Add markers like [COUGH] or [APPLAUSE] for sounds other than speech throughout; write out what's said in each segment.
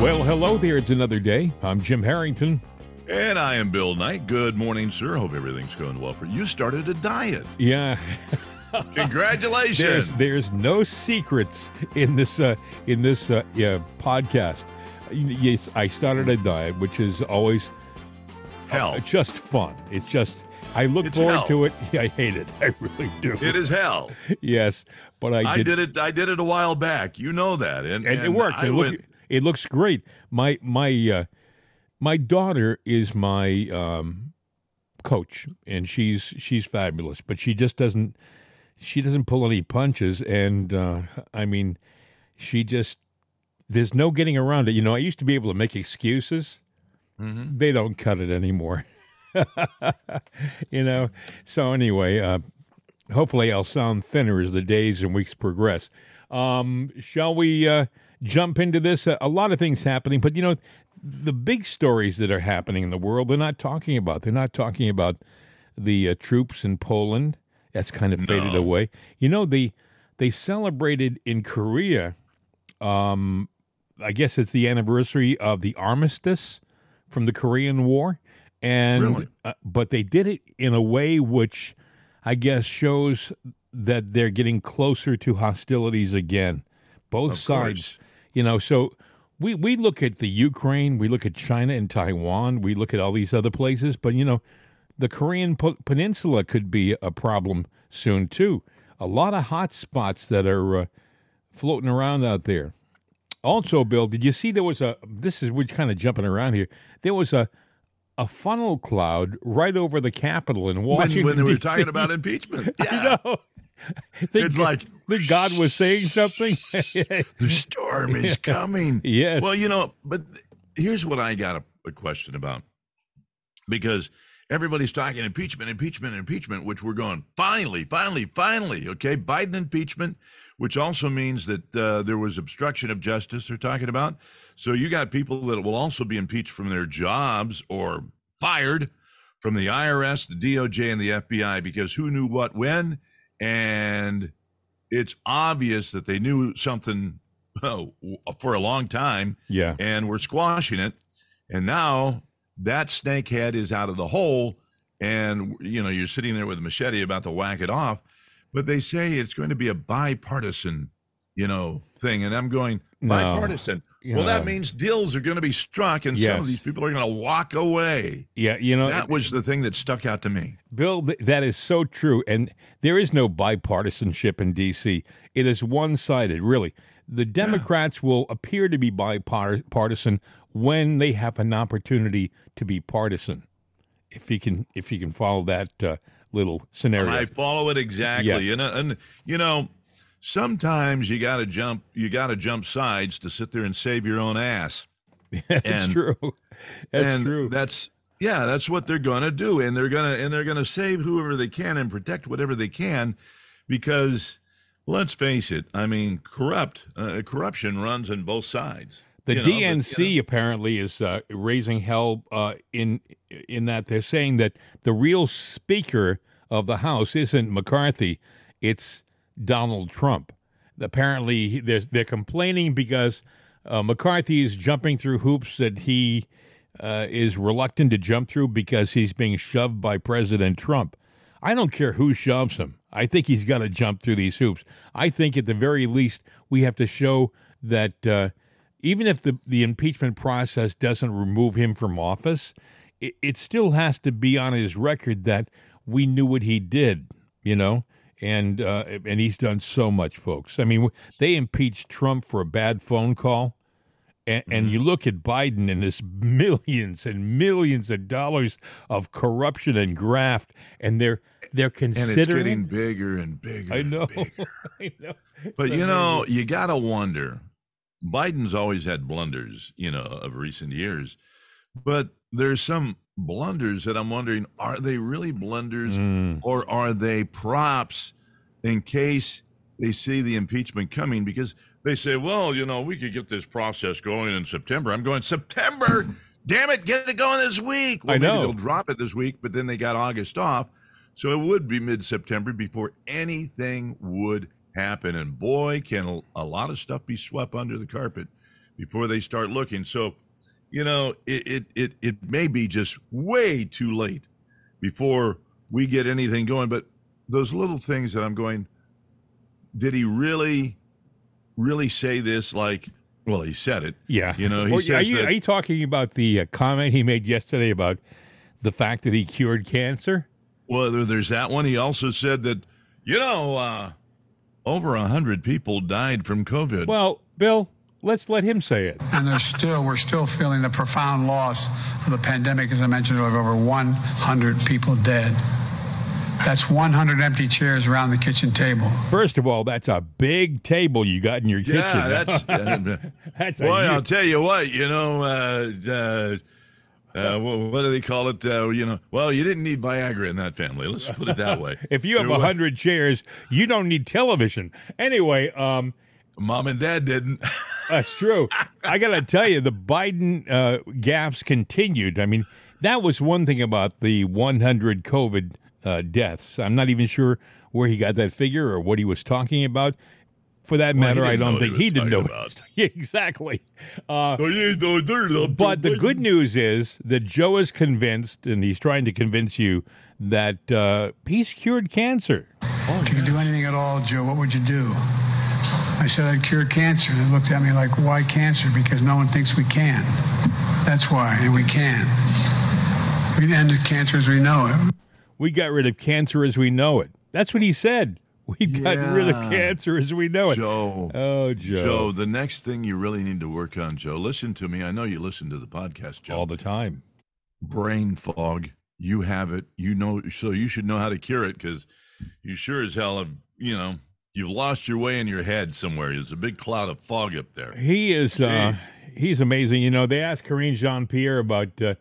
Well, hello there. It's another day. I'm Jim Harrington. And I am Bill Knight. Good morning, sir. Hope everything's going well for you. You started a diet. Yeah. Congratulations. there's there's no secrets in this uh, in this uh, yeah, podcast. Yes, I started a diet, which is always hell. uh, just fun. It's just I look It's forward hell. to it. [LAUGHS] Yeah, I hate it. I really do. It is hell. Yes, but I, I did it. I did it a while back. You know that, and, and, it worked. I It, look, went- it looks great. My my uh, my daughter is my um, coach, and she's she's fabulous. But she just doesn't she doesn't pull any punches, and uh, I mean, she just there's no getting around it. You know, I used to be able to make excuses. Mm-hmm. They don't cut it anymore. [LAUGHS] you know. So anyway, uh, hopefully I'll sound thinner as the days and weeks progress. Um, shall we uh, jump into this? A, a lot of things happening, but you know, the big stories that are happening in the world, they're not talking about. They're not talking about the uh, troops in Poland. That's kind of faded No. away. You know, the they celebrated in Korea. Um, I guess it's the anniversary of the armistice from the Korean War, and Really? uh, but they did it in a way which I guess shows that they're getting closer to hostilities again. Both Of sides, course. You know. So we we look at the Ukraine, we look at China and Taiwan, we look at all these other places, but you know, the Korean P- Peninsula could be a problem soon too. A lot of hot spots that are uh, floating around out there. Also, Bill, did you see there was a? This is we're kind of jumping around here. There was a a funnel cloud right over the Capitol in Washington. when they were talking about impeachment. [LAUGHS] I Yeah. know. [LAUGHS] Think- It's like- think God was saying something. [LAUGHS] The storm is [LAUGHS] coming. Yes. Well, you know, but here's what I got a, a question about. Because everybody's talking impeachment, impeachment, impeachment, which we're going, finally, finally, finally. Okay. Biden impeachment, which also means that uh, there was obstruction of justice they're talking about. So you got people that will also be impeached from their jobs or fired from the IRS, the DOJ, and the FBI because who knew what when. And it's obvious that they knew something oh, for a long time yeah. and we're squashing it. And now that snake head is out of the hole, and you know you're sitting there with a machete about to whack it off. But they say it's going to be a bipartisan, you know, thing, and I'm going bipartisan. Well, that means deals are going to be struck, and some of these people are going to walk away. Yeah. You know, That was the thing that stuck out to me. Bill, th- that is so true. And there is no bipartisanship in D.C., it is one sided, really. The Democrats will appear to be bipartisan when they have an opportunity to be partisan. If you can, if you can follow that uh, little scenario, I follow it exactly, and uh, and you know, sometimes you got to jump, you got to jump sides to sit there and save your own ass. [LAUGHS] that's and- true. That's and true. That's yeah, that's what they're going to do, and they're gonna and they're gonna save whoever they can and protect whatever they can, because let's face it, I mean, corrupt uh, corruption runs on both sides. The You know, but, DNC you know, apparently is uh, raising hell uh, in in that they're saying that the real Speaker of the House isn't McCarthy, it's Donald Trump. Apparently, they're they're complaining because uh, McCarthy is jumping through hoops that he uh, is reluctant to jump through because he's being shoved by President Trump. I don't care who shoves him. I think he's got to jump through these hoops. I think at the very least we have to show that uh, even if the the impeachment process doesn't remove him from office, it, it still has to be on his record that we knew what he did. You know. And uh, and he's done so much, folks. I mean, they impeached Trump for a bad phone call, and, and you look at Biden and his [LAUGHS] millions and millions of dollars of corruption and graft, and they're they're and it's considering. getting bigger and bigger. I know, [LAUGHS] bigger. I know. But you know, you got to wonder. Biden's always had blunders, you know, of recent years. But there's some blunders that I'm wondering are they really blunders Mm. or are they props in case they see the impeachment coming? Because they say, well, you know, we could get this process going in September. I'm going, September? Damn it, get it going this week. Well, I know. Maybe they'll drop it this week, but then they got August off. So it would be mid September before anything would happen. And boy, can a lot of stuff be swept under the carpet before they start looking. So, you know, it it it, it may be just way too late before we get anything going. But those little things that I'm going, did he really, really say this? Like, well, he said it. Yeah. You know, he Or says are you that, are you talking about the uh, comment he made yesterday about the fact that he cured cancer? well, there- there's that one. He also said that, you know, uh, over a hundred people died from COVID. Well, Bill, let's let him say it. And there's still, we're still feeling the profound loss of the pandemic. As I mentioned, of over 100 people dead. That's 100 empty chairs around the kitchen table. First of all, that's a big table you got in your kitchen. [LAUGHS] yeah, that's. uh, that's a Boy, I'll tell you what, you know, uh, uh, uh, wha- what do they call it? Uh, you know, well, you didn't need Viagra in that family. Let's put it that way. [LAUGHS] if you have There a wa- hundred chairs, you don't need television. Anyway, um, Mom and dad didn't. That's true. I got to tell you, the Biden uh, gaffes continued. I mean, that was one thing about the 100 COVID uh, deaths. I'm not even sure where he got that figure or what he was talking about. For that Well, matter, I don't think he he didn't know. talking about. [LAUGHS] Yeah, exactly. Uh, Oh, yeah, no, they're not- but the good news is that Joe is convinced, and he's trying to convince you that uh, he's cured cancer. If you could do anything at all, Joe, what would you do? I said I'd cure cancer. And they looked at me like, why cancer? Because no one thinks we can. That's why, and we can. We'd end cancer as we know it. We got rid of cancer as we know it. That's what he said. We got rid of cancer as we know it. Joe. Oh, Joe. Joe, the next thing you really need to work on, Joe, listen to me. I know you listen to the podcast, Joe. All the time. Brain fog. You have it. You know, so you should know how to cure it because you sure as hell have, you know, you've lost your way in your head somewhere. There's a big cloud of fog up there. He is uh, he's amazing. You know, they asked Karine Jean Pierre about uh,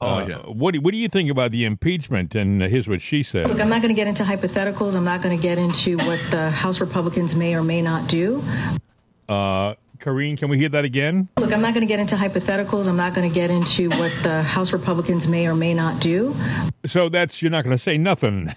Oh, uh, yeah. what do, what do you think about the impeachment? And uh, here's what she said. Look. I'm not going to get into hypotheticals. I'm not going to get into what the House Republicans may or may not do. Uh, Karine, can we hear that again? Look, I'm not going to get into hypotheticals. I'm not going to get into what the House Republicans may or may not do. So that's you're not going to say nothing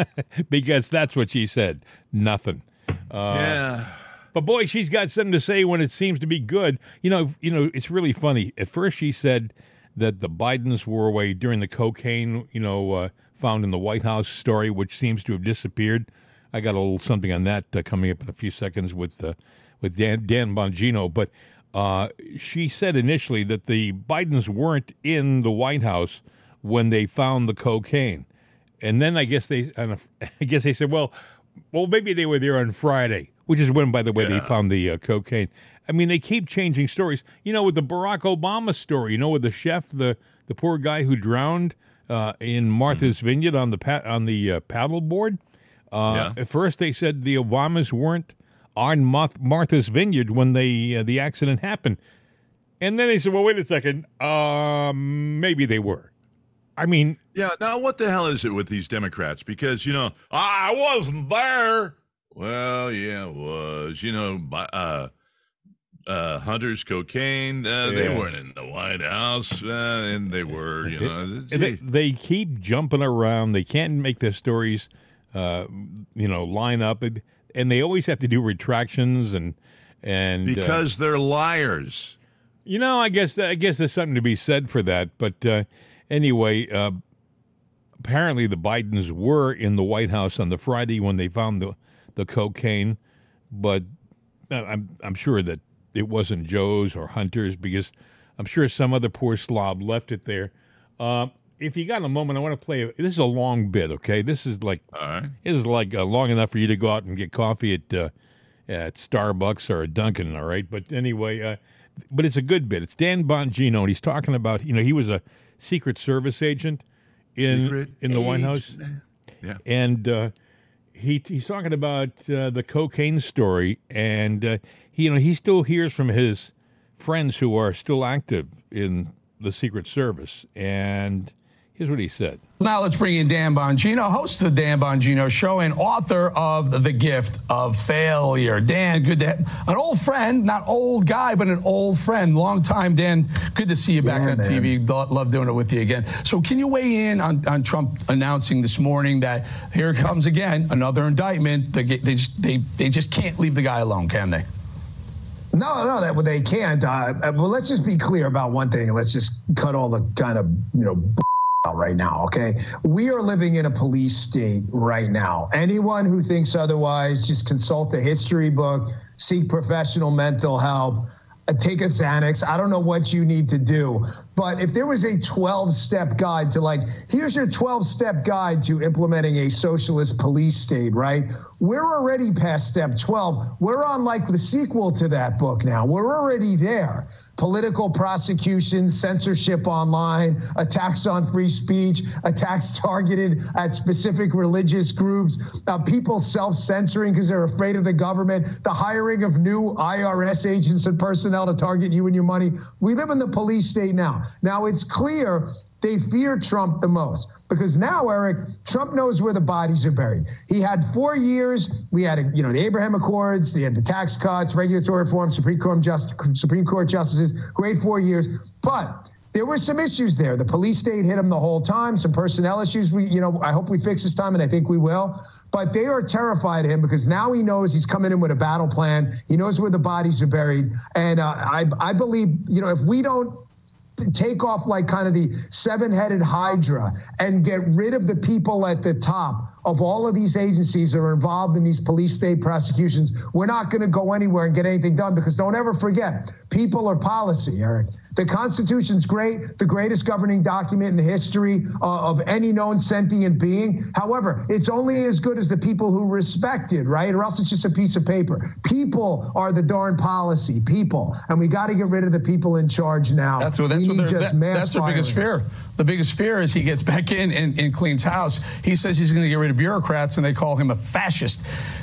[LAUGHS] because that's what she said. Nothing. Uh, yeah. But boy, she's got something to say when it seems to be good. You know, you know, it's really funny. At first, she said that the Bidens were away during the cocaine, you know, uh, found in the White House story, which seems to have disappeared. I got a little something on that uh, coming up in a few seconds with uh, with Dan, Dan Bongino. But uh, she said initially that the Bidens weren't in the White House when they found the cocaine, and then I guess they, [LAUGHS] I guess they said, well, well, maybe they were there on Friday, which is when, by the way, they found the uh, cocaine. I mean, they keep changing stories. You know, with the Barack Obama story, you know, with the chef, the the poor guy who drowned uh, in Martha's Vineyard on the pa- on the uh, paddleboard. Uh, Yeah. At first, they said the Obamas weren't on Marth- Martha's Vineyard when they uh, the accident happened, and then they said, "Well, wait a second, um, maybe they were." I mean, Yeah. Now, what the hell is it with these Democrats? Because, you know, I wasn't there. Well, yeah, it was. You know, uh, uh, Hunter's cocaine, uh, they weren't in the White House, uh, and they were, you know. They, they keep jumping around. They can't make their stories, uh, you know, line up, and they always have to do retractions and and uh, because they're liars. you know, I guess I guess there's something to be said for that. But uh, anyway, uh, apparently the Bidens were in the White House on the Friday when they found the the cocaine, but I'm I'm sure that it wasn't Joe's or Hunter's because I'm sure some other poor slob left it there. Uh, if you got a moment, I want to play. This is a long bit, okay? This is like right. this is like uh, long enough for you to go out and get coffee at uh, at Starbucks or Dunkin', all right? But anyway, uh, but it's a good bit. It's Dan Bongino, and he's talking about you know he was a Secret Service agent in Secret in the White House. Yeah. and uh, he he's talking about uh, the cocaine story, and uh, he you know he still hears from his friends who are still active in the Secret Service, and here's what he said. Now let's bring in Dan Bongino, host of the Dan Bongino Show and author of The Gift of Failure. Dan, good to have an old friend, not old guy, but an old friend. Long time, Dan. Good to see you back on TV. Lo- Love doing it with you again. So, can you weigh in on, on Trump announcing this morning that here comes again another indictment? They, they just they they just can't leave the guy alone, can they? No, no, that well, they can't. Uh, well, let's just be clear about one thing. Let's just cut all the kind of you know [LAUGHS] out right now. Okay, we are living in a police state right now. Anyone who thinks otherwise, just consult a history book, seek professional mental help. Uh, take a Xanax. I don't know what you need to do. But if there was a 12 step guide to like, here's your 12 step guide to implementing a socialist police state, right? We're already past step 12. We're on like the sequel to that book now. We're already there. Political prosecution, censorship online, attacks on free speech, attacks targeted at specific religious groups, uh, people self censoring because they're afraid of the government, the hiring of new IRS agents and personnel personnel to target you and your money. We live in the police state now. Now it's clear they fear Trump the most because now, Eric, Trump knows where the bodies are buried. He had four years. We had, you know, the Abraham Accords, they had the tax cuts, regulatory reform, Supreme Court, just, Supreme Court justices. Great four years, but there were some issues there. The police state hit him the whole time. Some personnel issues. We, you know, I hope we fix this time, and I think we will. But they are terrified of him because now he knows he's coming in with a battle plan. He knows where the bodies are buried, and uh, I, I believe, you know, if we don't take off like kind of the seven-headed hydra and get rid of the people at the top of all of these agencies that are involved in these police state prosecutions we're not going to go anywhere and get anything done because don't ever forget people are policy eric the Constitution's great, the greatest governing document in the history uh, of any known sentient being. However, it's only as good as the people who respect it, right? Or else it's just a piece of paper. People are the darn policy, people. And we got to get rid of the people in charge now. That's what, what that, that's their biggest fear. The biggest fear is he gets back in and, and cleans house. He says he's going to get rid of bureaucrats, and they call him a fascist.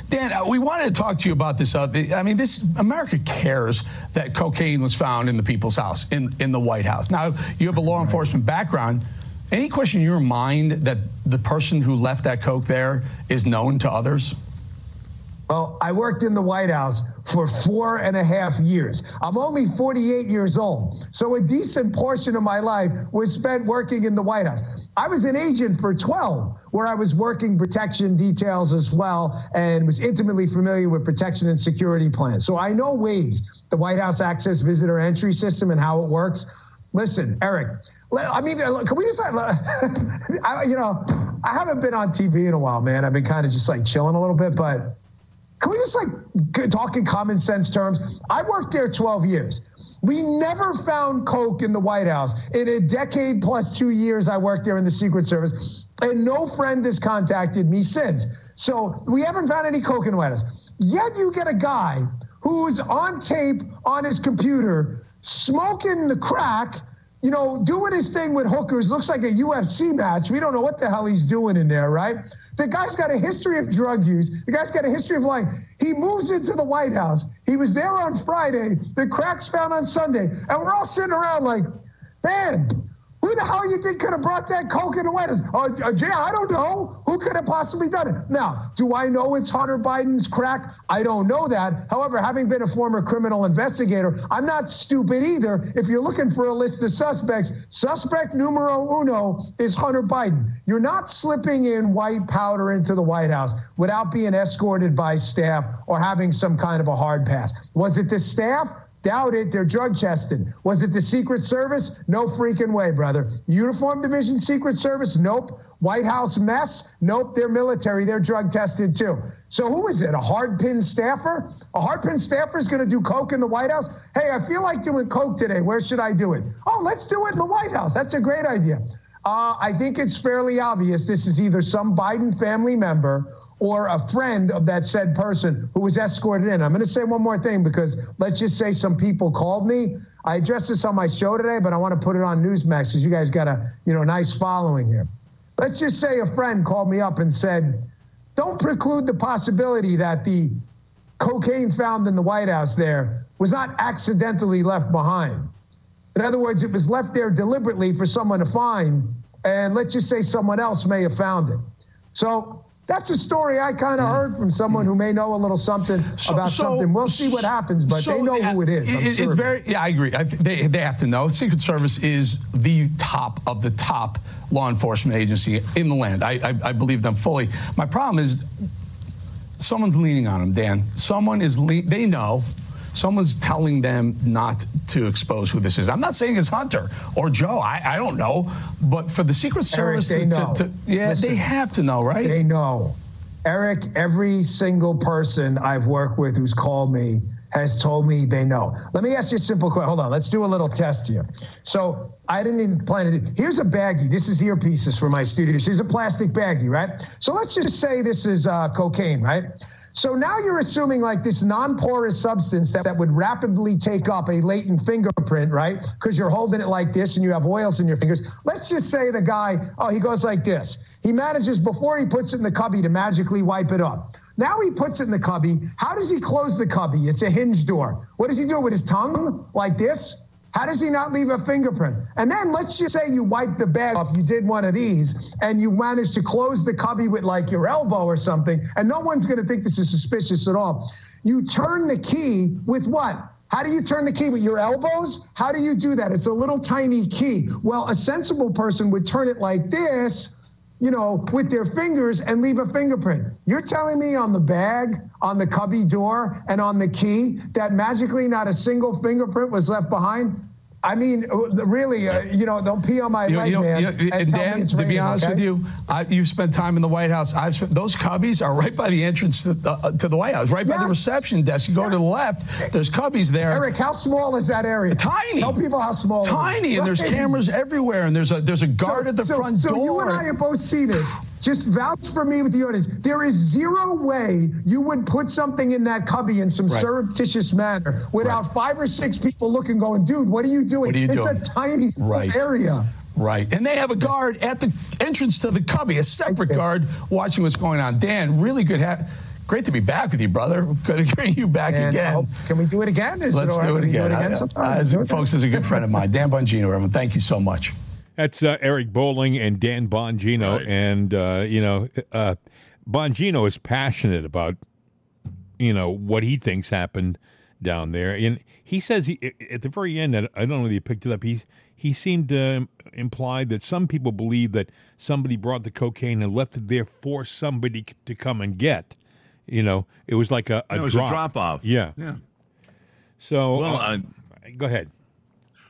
Dan, uh, we wanted to talk to you about this. Uh, I mean, this America cares that cocaine was found in the people's house, in, in the White House. Now, you have a law enforcement background. Any question in your mind that the person who left that coke there is known to others? Well, I worked in the White House for four and a half years. I'm only 48 years old. So a decent portion of my life was spent working in the White House. I was an agent for 12, where I was working protection details as well and was intimately familiar with protection and security plans. So I know WAVES, the White House Access Visitor Entry System, and how it works. Listen, Eric, I mean, uh, can we just, [LAUGHS] I, you know, I haven't been on TV in a while, man. I've been kind of just like chilling a little bit, but can we just like talk in common sense terms? I worked there 12 years. We never found Coke in the White House in a decade plus two years I worked there in the Secret Service, and no friend has contacted me since. So we haven't found any Coke in the White House. Yet you get a guy who's on tape on his computer smoking the crack you know, doing his thing with hookers looks like a UFC match. We don't know what the hell he's doing in there, right? The guy's got a history of drug use. The guy's got a history of lying. He moves into the White House. He was there on Friday. The cracks found on Sunday. And we're all sitting around like, man, who the hell you think could have brought that coke in the White House? Uh, uh, yeah, I don't know. Who could have possibly done it? Now, do I know it's Hunter Biden's crack? I don't know that. However, having been a former criminal investigator, I'm not stupid either. If you're looking for a list of suspects, suspect numero uno is Hunter Biden. You're not slipping in white powder into the White House without being escorted by staff or having some kind of a hard pass. Was it the staff? Doubt it. They're drug tested. Was it the Secret Service? No freaking way, brother. Uniform Division Secret Service? Nope. White House mess? Nope. They're military. They're drug tested too. So who is it? A hardpin staffer? A hardpin staffer is going to do coke in the White House? Hey, I feel like doing coke today. Where should I do it? Oh, let's do it in the White House. That's a great idea. Uh, I think it's fairly obvious this is either some Biden family member or a friend of that said person who was escorted in. I'm going to say one more thing because let's just say some people called me. I addressed this on my show today, but I want to put it on Newsmax because you guys got a you know nice following here. Let's just say a friend called me up and said, "Don't preclude the possibility that the cocaine found in the White House there was not accidentally left behind." In other words, it was left there deliberately for someone to find, and let's just say someone else may have found it. So that's a story I kind of mm. heard from someone who may know a little something so, about so, something. We'll see what happens, but so, they know who it is. It, sure. It's very, yeah, I agree. I, they, they have to know. Secret Service is the top of the top law enforcement agency in the land. I, I, I believe them fully. My problem is someone's leaning on them, Dan. Someone is, le- they know someone's telling them not to expose who this is. I'm not saying it's Hunter or Joe. I, I don't know. But for the Secret Service Eric, they to, know. to, yeah, Listen, they have to know, right? They know. Eric, every single person I've worked with who's called me has told me they know. Let me ask you a simple question. Hold on, let's do a little test here. So I didn't even plan to. do- Here's a baggie. This is earpieces for my studio. This is a plastic baggie, right? So let's just say this is uh, cocaine, right? So now you're assuming like this non-porous substance that, that would rapidly take up a latent fingerprint, right? Because you're holding it like this and you have oils in your fingers. Let's just say the guy, oh, he goes like this. He manages before he puts it in the cubby to magically wipe it up. Now he puts it in the cubby. How does he close the cubby? It's a hinge door. What does he do with his tongue? Like this? How does he not leave a fingerprint? And then let's just say you wipe the bag off, you did one of these, and you managed to close the cubby with like your elbow or something, and no one's gonna think this is suspicious at all. You turn the key with what? How do you turn the key with your elbows? How do you do that? It's a little tiny key. Well, a sensible person would turn it like this you know, with their fingers and leave a fingerprint. You're telling me on the bag, on the cubby door, and on the key that magically not a single fingerprint was left behind? I mean, uh, really, uh, you know, don't pee on my You know, leg, you know, man. you know, and Dan, to be honest okay? with you, I, you've spent time in the White House. I've spent, those cubbies are right by the entrance to the, uh, to the White House, right by the reception desk. You go to the left, there's cubbies there. Eric, how small is that area? Tiny. Tell people how small. it is. Tiny, and there's cameras everywhere, and there's a there's a guard So- at the so- front so door. you and I are both seated. Just vouch for me with the audience. There is zero way you would put something in that cubby in some Right. surreptitious manner without five or six people looking, going, "Dude, what are you doing?" What are you it's doing? a tiny Right. area. Right. And they have a guard at the entrance to the cubby, a separate guard watching what's going on. Dan, really good. Ha- great to be back with you, brother. Good to bring you back And again. oh, can we do it again? Is Let's right? do it again. Do it again I-? Uh, I- uh, Do it folks, is a good friend of mine, Dan Bongino. Everyone, thank you so much. That's uh, Eric Bolling and Dan Bongino, Right. and uh, you know, uh, Bongino is passionate about you know what he thinks happened down there, and he says he, at the very end, I don't know if he picked it up. He he seemed to imply that some people believe that somebody brought the cocaine and left it there for somebody to come and get. You know, it was like a, a It was drop. a drop off. Yeah. Yeah. So, Well, uh, go ahead.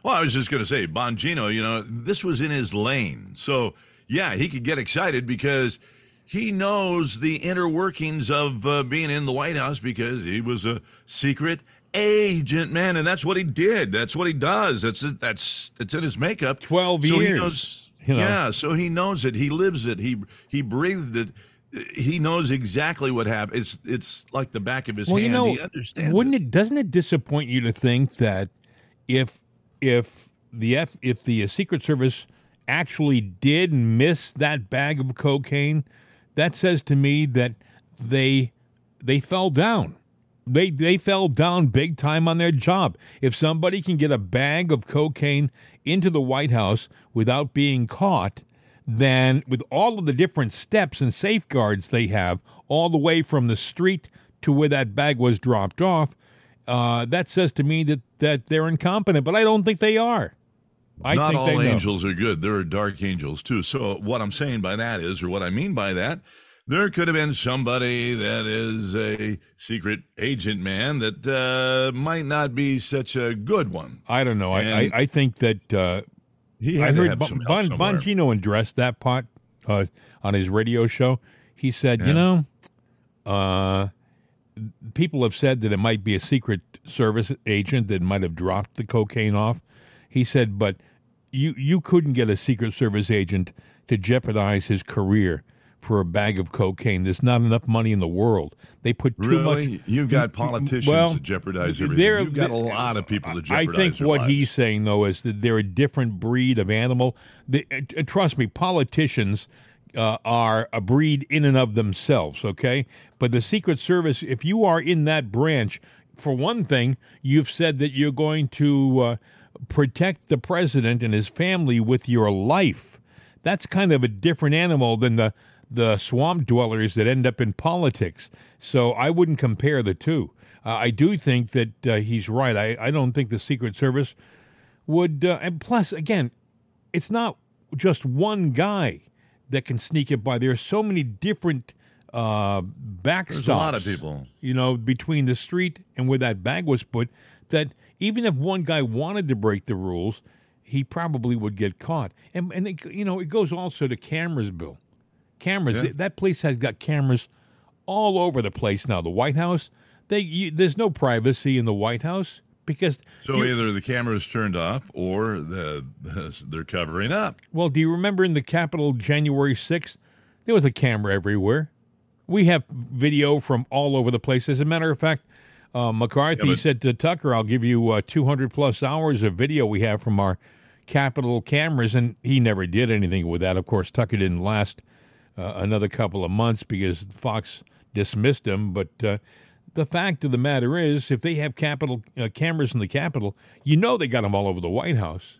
Well, I was just going to say, Bongino, you know, this was in his lane. So, yeah, he could get excited because he knows the inner workings of uh, being in the White House because he was a secret agent, man, and that's what he did. That's what he does. That's that's that's in his makeup. 12 so He years, knows, you know. Yeah, so he knows it. He lives it. He he breathed it. He knows exactly what happened. It's it's like the back of his Well, hand. you know, he understands. wouldn't it. it? Doesn't it disappoint you to think that if if the F, if the Secret Service actually did miss that bag of cocaine, that says to me that they they fell down. They they fell down big time on their job. If somebody can get a bag of cocaine into the White House without being caught, then with all of the different steps and safeguards they have, all the way from the street to where that bag was dropped off, uh, that says to me that that they're incompetent. But I don't think they are. I Not think all angels are good. There are dark angels too. So what I'm saying by that is, or what I mean by that, there could have been somebody that is a secret agent man that uh, might not be such a good one. I don't know. I, I, I think that uh, He I had to heard bon, bon. Bongino addressed that part uh, on his radio show. He said, "You know, uh, people have said that it might be a secret service agent that might have dropped the cocaine off." He said, "But you you couldn't get a secret service agent to jeopardize his career." For a bag of cocaine, there's not enough money in the world. They put too Really? much. You've got politicians well, to jeopardize everything. You've got a lot of people to jeopardize. I think what lives. he's saying though is that they're a different breed of animal. They, uh, trust me, politicians uh, are a breed in and of themselves. Okay, but the Secret Service, if you are in that branch, for one thing, you've said that you're going to uh, protect the president and his family with your life. That's kind of a different animal than the the swamp dwellers that end up in politics. So I wouldn't compare the two. Uh, I do think that uh, he's right. I, I don't think the Secret Service would. Uh, and plus, again, it's not just one guy that can sneak it by. There are so many different uh, backstops. There's a lot of people. you know, between the street and where that bag was put. That even if one guy wanted to break the rules, he probably would get caught. And and it, you know, it goes also to cameras, Bill. Cameras. Yeah. That place has got cameras all over the place now. The White House. They you, there's no privacy in the White House because So you- either the camera is turned off or the, they're covering up. Well, do you remember in the Capitol January 6th? There was a camera everywhere. We have video from all over the place. As a matter of fact, uh, McCarthy Yeah, but- said to Tucker, I'll give you uh, 200 plus hours of video we have from our Capitol cameras. And he never did anything with that. Of course, Tucker didn't last uh, another couple of months because Fox dismissed him. But uh, the fact of the matter is, if they have capital uh, cameras in the Capitol, you know they got them all over the White House.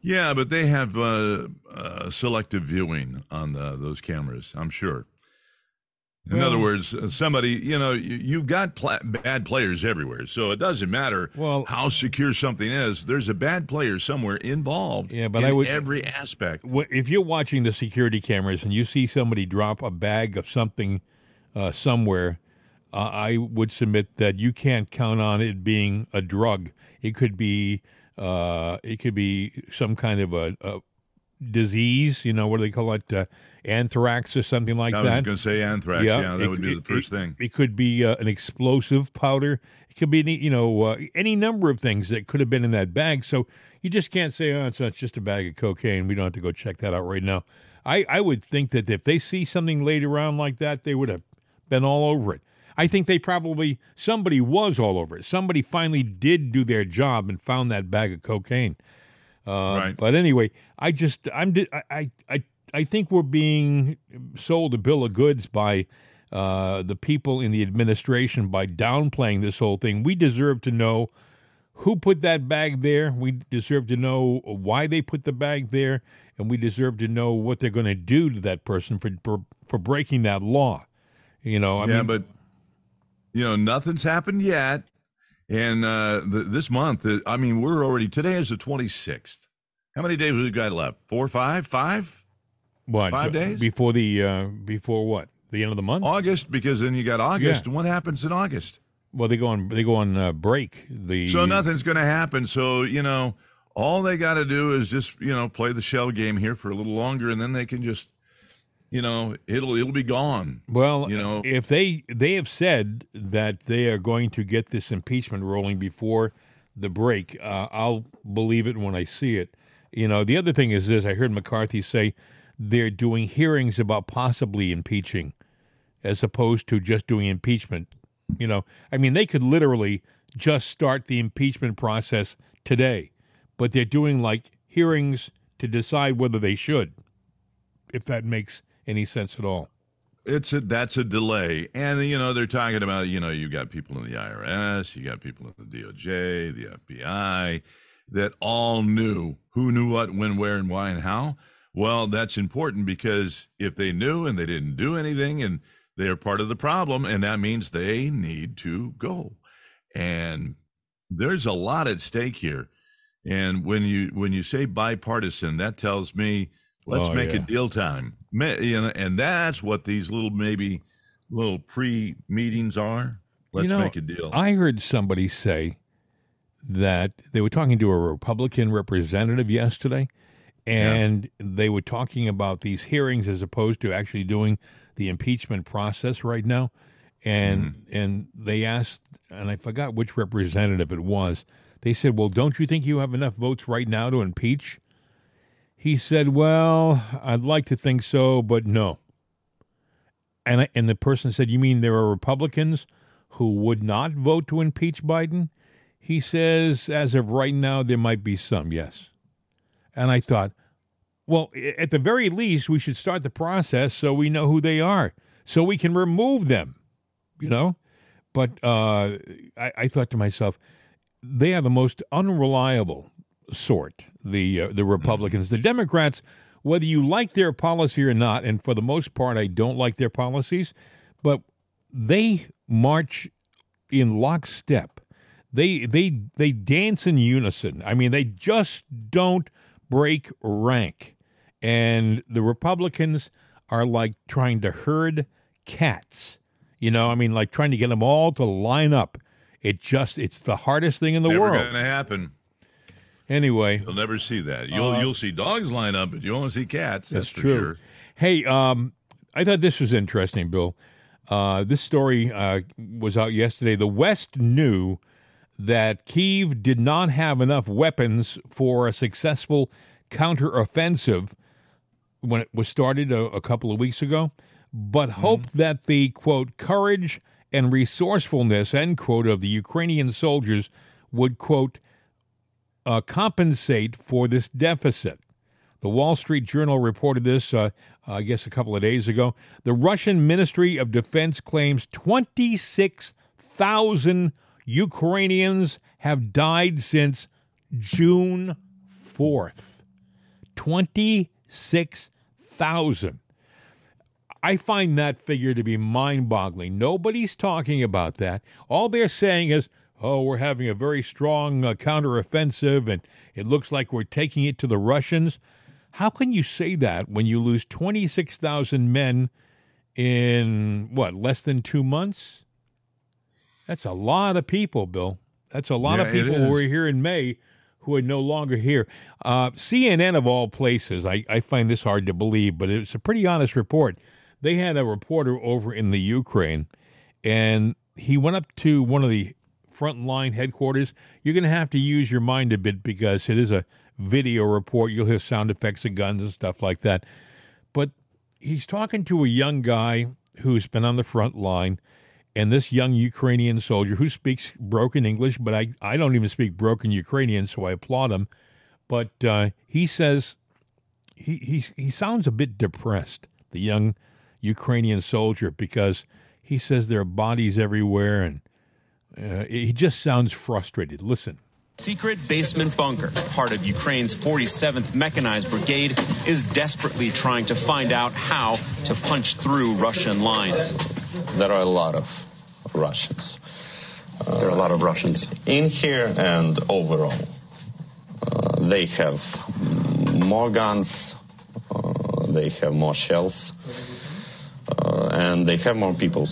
Yeah, but they have uh, uh, selective viewing on the, those cameras, I'm sure. In other words, uh, somebody, you know, you, you've got pla- bad players everywhere. So it doesn't matter Well- how secure something is. There's a bad player somewhere involved Yeah, but in I would- every aspect. If you're watching the security cameras and you see somebody drop a bag of something uh, somewhere, uh, I would submit that you can't count on it being a drug. It could be uh, it could be some kind of a, a disease. You know what do they call it? Uh, anthrax or something like that. I was that. going to say anthrax. Yeah, that it- would be it- the first it- thing. It could be uh, an explosive powder. It could be any, you know uh, any number of things that could have been in that bag. So you just can't say, oh, it's not just a bag of cocaine. We don't have to go check that out right now. I, I would think that if they see something laid around like that, they would have been all over it. I think they probably somebody was all over it. Somebody finally did do their job and found that bag of cocaine. Uh, Right. But anyway, I just I'm I I I, I think we're being sold a bill of goods by uh, the people in the administration by downplaying this whole thing. We deserve to know who put that bag there. We deserve to know why they put the bag there, and we deserve to know what they're going to do to that person for for, for breaking that law. You know, I yeah, mean, but you know, nothing's happened yet. And uh, the, this month, uh, I mean, we're already today is the 26th. How many days we got left? Four, five, five? what five days? before the uh, before what the end of the month? August, because then you got August. Yeah. What happens in August? Well, they go on they go on uh, break. The So nothing's going to happen. So, you know, all they got to do is just, you know, play the shell game here for a little longer and then they can just, you know, it'll it'll be gone. Well, you know- if they they have said that they are going to get this impeachment rolling before the break, uh, I'll believe it when I see it. You know, the other thing is this: I heard McCarthy say they're doing hearings about possibly impeaching, as opposed to just doing impeachment. You know, I mean, they could literally just start the impeachment process today, but they're doing like hearings to decide whether they should, if that makes any sense at all. It's a that's a delay. And you know, they're talking about, you know, you got people in the IRS, you got people in the DOJ, the FBI that all knew who knew what, when, where, and why and how. Well, that's important because if they knew and they didn't do anything and they're part of the problem, and that means they need to go. And there's a lot at stake here. And when you when you say bipartisan, that tells me let's Oh, make yeah. it deal time. Ma- You know, and that's what these little maybe little pre meetings are. Let's You know, make a deal. I heard somebody say that they were talking to a Republican representative yesterday, and they were talking about these hearings as opposed to actually doing the impeachment process right now. And Mm-hmm. and they asked, and I forgot which representative it was. They said, "Well, don't you think you have enough votes right now to impeach?" He said, "Well, I'd like to think so, but no." And I, and the person said, "You mean there are Republicans who would not vote to impeach Biden?" He says, "As of right now, there might be some, yes." And I thought, well, at the very least, we should start the process so we know who they are, so we can remove them, you know. But uh, I, I thought to myself, they are the most unreliable sort. The uh, the Republicans, the Democrats, whether you like their policy or not, and for the most part, I don't like their policies, but they march in lockstep. They they they dance in unison. I mean, they just don't break rank. And the Republicans are like trying to herd cats. You know, I mean, like trying to get them all to line up. It just, it's the hardest thing in the Never world. going to happen. Anyway, You'll never see that. You'll you'll see dogs line up, but you won't see cats. That's, That's for true. sure. Hey, um, I thought this was interesting, Bill. Uh, this story uh, was out yesterday. The West knew that Kiev did not have enough weapons for a successful counteroffensive when it was started a, a couple of weeks ago, but hoped that the quote courage and resourcefulness end quote of the Ukrainian soldiers would quote uh, compensate for this deficit. The Wall Street Journal reported this, uh, I guess, a couple of days ago. The Russian Ministry of Defense claims 26,000 Ukrainians have died since June 4th. 26,000. I find that figure to be mind boggling. Nobody's talking about that. All they're saying is, oh, we're having a very strong uh, counteroffensive and it looks like we're taking it to the Russians. How can you say that when you lose 26,000 men in what, less than two months? That's a lot of people, Bill. That's a lot Yeah, of people who were here in May who are no longer here. Uh, CNN, of all places, I, I find this hard to believe, but it's a pretty honest report. They had a reporter over in the Ukraine, and he went up to one of the frontline headquarters. You're going to have to use your mind a bit because it is a video report. You'll hear sound effects of guns and stuff like that. But he's talking to a young guy who's been on the front line, and this young Ukrainian soldier who speaks broken English, but I, I don't even speak broken Ukrainian, so I applaud him. But uh, he says he, he he sounds a bit depressed, the young Ukrainian soldier, because he says there are bodies everywhere, and uh, he just sounds frustrated. Listen. Secret basement bunker, part of Ukraine's 47th Mechanized Brigade, is desperately trying to find out how to punch through Russian lines. There are a lot of Russians There are a lot of Russians. in here and overall. Uh, they have more guns, uh, they have more shells, uh, and they have more people.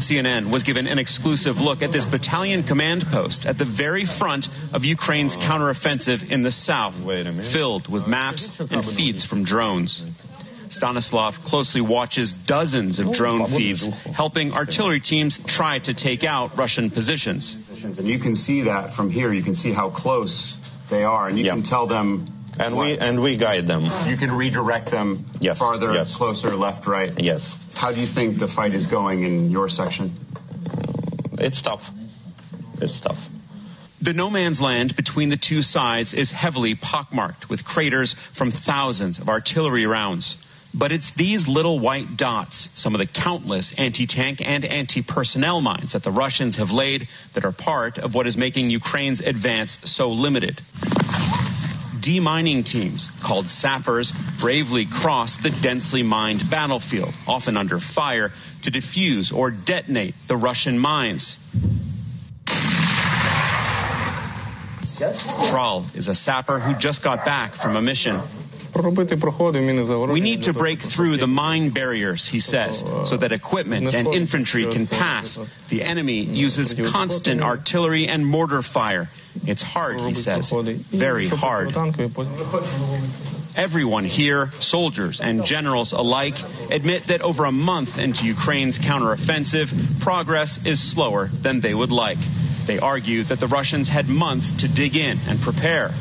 CNN was given an exclusive look at this battalion command post at the very front of Ukraine's counteroffensive in the south, Wait a minute. filled with maps and feeds from drones. Stanislav closely watches dozens of drone oh, feeds, helping artillery teams try to take out Russian positions. And you can see that from here. You can see how close they are, and you Yeah. can tell them. And what- we and we guide them. you can redirect them Yes, farther, yes. closer, left, right. Yes, How do you think the fight is going in your section? it's tough. It's tough. The no man's land between the two sides is heavily pockmarked with craters from thousands of artillery rounds. But it's these little white dots, some of the countless anti tank and anti personnel mines that the Russians have laid, that are part of what is making Ukraine's advance so limited. Demining teams, called sappers, bravely cross the densely mined battlefield, often under fire, to defuse or detonate the Russian mines. Kral is a sapper who just got back from a mission. We need to break through the mine barriers, he says, so that equipment and infantry can pass. The enemy uses constant artillery and mortar fire. It's hard, he says, very hard. Everyone here, soldiers and generals alike, admit that over a month into Ukraine's counteroffensive, progress is slower than they would like. They argue that the Russians had months to dig in and prepare.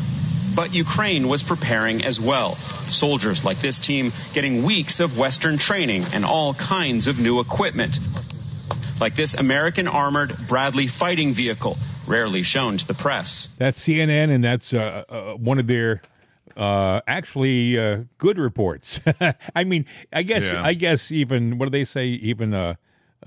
But Ukraine was preparing as well. Soldiers like this team getting weeks of Western training and all kinds of new equipment. Like this American armored Bradley fighting vehicle, rarely shown to the press. That's CNN, and that's uh, uh, one of their uh, actually uh, good reports. [LAUGHS] I mean, I guess Yeah. I guess even what do they say? Even a,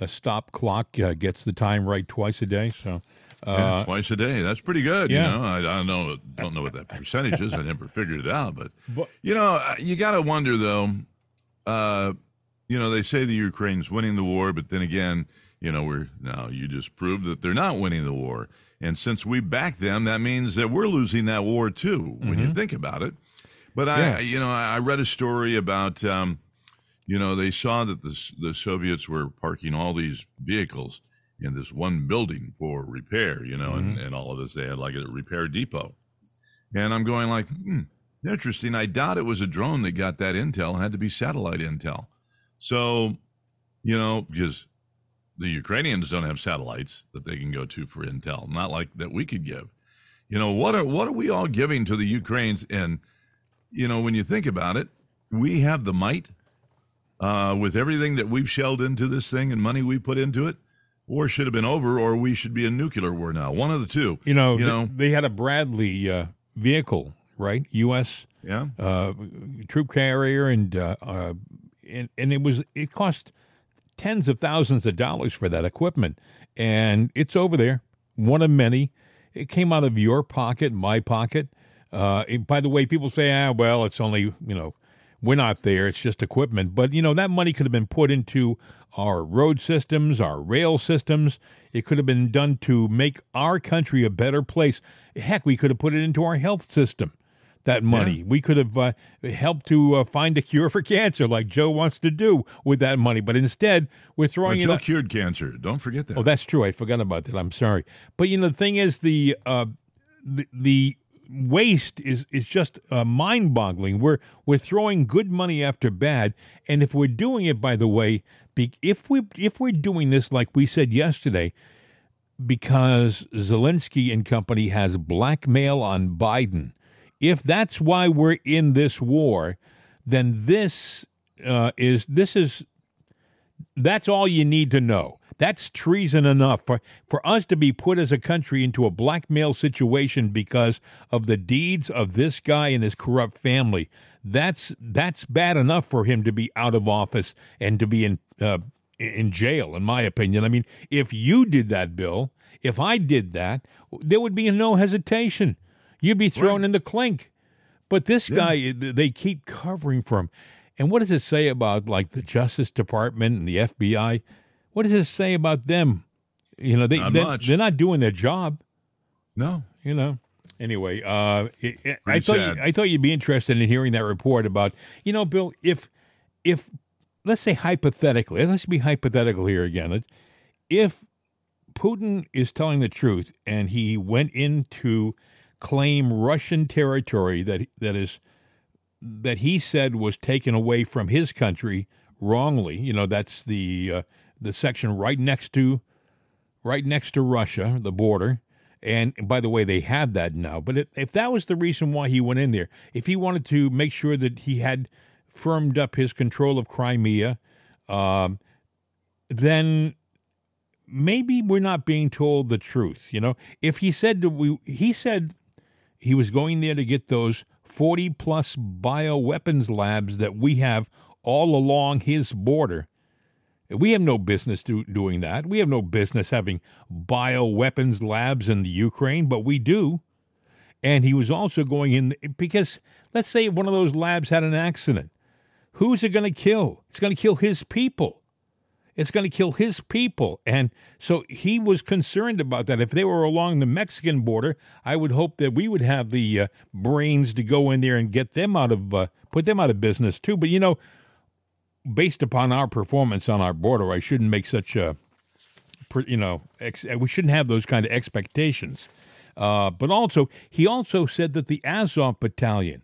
a stop clock uh, gets the time right twice a day. So Yeah, twice a day. That's pretty good. yeah. You know, I, I don't know, don't know what that percentage is. I never figured it out, but, you know, uh, you got to wonder though. Uh, you know, they say the Ukraine's winning the war, but then again, you know, we're now you just proved that they're not winning the war, and since we back them, that means that we're losing that war too. When you think about it, but Yeah. I, you know, I read a story about. Um, you know, they saw that the the Soviets were parking all these vehicles in this one building for repair, you know, and, and all of this. They had like a repair depot. And I'm going like, hmm, interesting. I doubt it was a drone that got that intel. It had to be satellite intel. So, you know, because the Ukrainians don't have satellites that they can go to for intel, not like that we could give. You know, what are what are we all giving to the Ukrainians? And you know, when you think about it, we have the might uh, with everything that we've shelled into this thing and money we put into it. War should have been over, or we should be in nuclear war now. One of the two. You know, You know. they had a Bradley uh, vehicle, right? U.S. Yeah. uh, troop carrier, and uh, uh, and and it was it cost tens of thousands of dollars for that equipment, and it's over there, one of many. It came out of your pocket, my pocket. Uh, by the way, people say, ah, well, it's only you know, we're not there. It's just equipment, but you know that money could have been put into our road systems, our rail systems. It could have been done to make our country a better place. Heck, we could have put it into our health system that money. We could have uh, helped to uh, find a cure for [LAUGHS] cancer, like Joe wants to do with that money. But instead, we're throwing it. Joe out- cured cancer. Don't forget that. Oh, that's true. I forgot about that. I'm sorry. But you know, the thing is, the uh, the, the waste is is just uh, mind boggling. We're we're throwing good money after bad, and if we're doing it, by the way, be, if we if we're doing this like we said yesterday, because Zelensky and company has blackmail on Biden. If that's why we're in this war, then this uh, is this is that's all you need to know. That's treason enough for, for us to be put as a country into a blackmail situation because of the deeds of this guy and his corrupt family. That's that's bad enough for him to be out of office and to be in uh, in jail, in my opinion. I mean, if you did that, Bill, if I did that, there would be no hesitation. You'd be thrown in the clink. But this guy, they keep covering for him. And what does it say about like the Justice Department and the FBI? What does it say about them? You know, they Not they're, they're not doing their job. no. You know. Anyway, uh, it, it- I thought sad. you, I thought you'd be interested in hearing that report about you know, Bill. If if let's say hypothetically, let's be hypothetical here again. If Putin is telling the truth and he went in to claim Russian territory that that is that he said was taken away from his country wrongly. You know, that's the uh, the section right next to right next to Russia, the border. And by the way, they have that now. But if, if that was the reason why he went in there, if he wanted to make sure that he had firmed up his control of Crimea, um, then maybe we're not being told the truth. You know, if he said we, he said he was going there to get those 40 plus bioweapons labs that we have all along his border. We have no business do, doing that. We have no business having bioweapons labs in the Ukraine, but we do. And he was also going in because let's say one of those labs had an accident. Who's it going to kill? It's going to kill his people. It's going to kill his people. And so he was concerned about that. If they were along the Mexican border, I would hope that we would have the uh, brains to go in there and get them out of, uh, put them out of business too. But you know, based upon our performance on our border, I shouldn't make such a, you know, ex- we shouldn't have those kind of expectations. Uh, but also, he also said that the Azov battalion,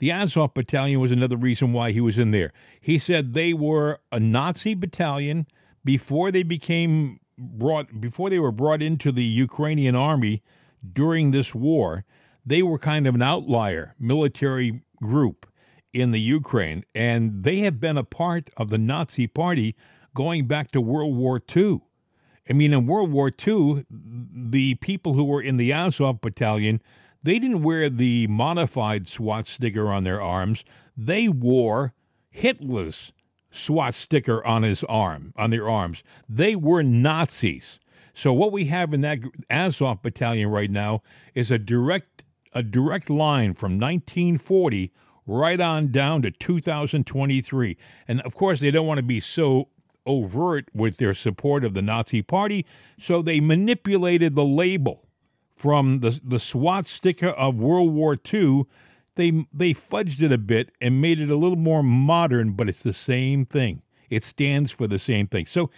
the Azov battalion was another reason why he was in there. He said they were a Nazi battalion before they became brought before they were brought into the Ukrainian army during this war. They were kind of an outlier military group in the Ukraine, and they have been a part of the Nazi Party going back to World War II. I mean, in World War II, the people who were in the Azov battalion, they didn't wear the modified swastika on their arms. They wore Hitler's swastika on his arm, on their arms. They were Nazis. So what we have in that Azov battalion right now is a direct a direct line from 1940 right on down to 2023. And of course, they don't want to be so overt with their support of the Nazi Party, so they manipulated the label from the, the swastika of World War II. they they fudged it a bit and made it a little more modern, but it's the same thing. It stands for the same thing. So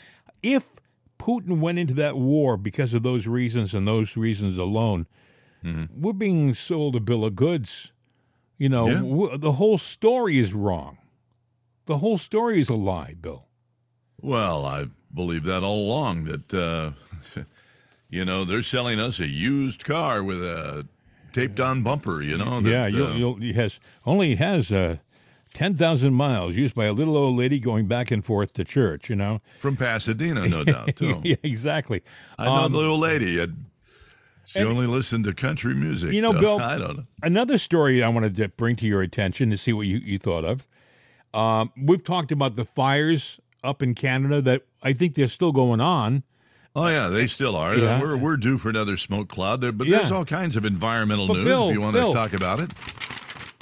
if Putin went into that war because of those reasons and those reasons alone, we're being sold a bill of goods. You know, Yeah. the whole story is wrong. The whole story is a lie, Bill. Well, I believe that all along that uh, [LAUGHS] you know they're selling us a used car with a taped on bumper. You know, that, yeah, you'll, uh, you'll, it has only has uh, ten thousand miles used by a little old lady going back and forth to church. You know, from Pasadena, no [LAUGHS] doubt. Too. yeah, exactly. I know Um, the old lady. I'd, she only listened to country music. You know, so Bill, I don't know. Another story I wanted to bring to your attention to see what you, you thought of. Um, we've talked about the fires up in Canada that I think they're still going on. Oh yeah, they still are. Yeah. We're we're due for another smoke cloud there, but there's all kinds of environmental But news Bill, if you want Bill. to talk about it.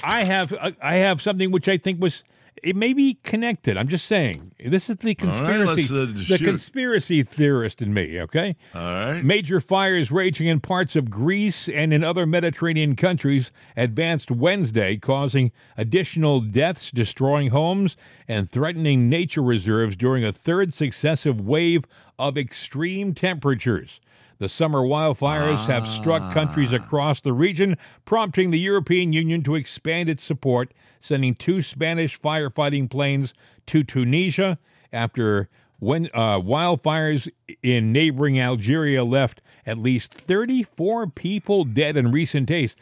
I have I- I have something which I think was it may be connected. I'm just saying this is the conspiracy let's, uh, the conspiracy theorist in me. Okay, All right. Major fires raging in parts of Greece and in other Mediterranean countries advanced Wednesday, causing additional deaths, destroying homes, and threatening nature reserves during a third successive wave of extreme temperatures. The summer wildfires have struck countries across the region, prompting the European Union to expand its support, sending two Spanish firefighting planes to Tunisia after when uh, wildfires in neighboring Algeria left at least 34 people dead in recent days.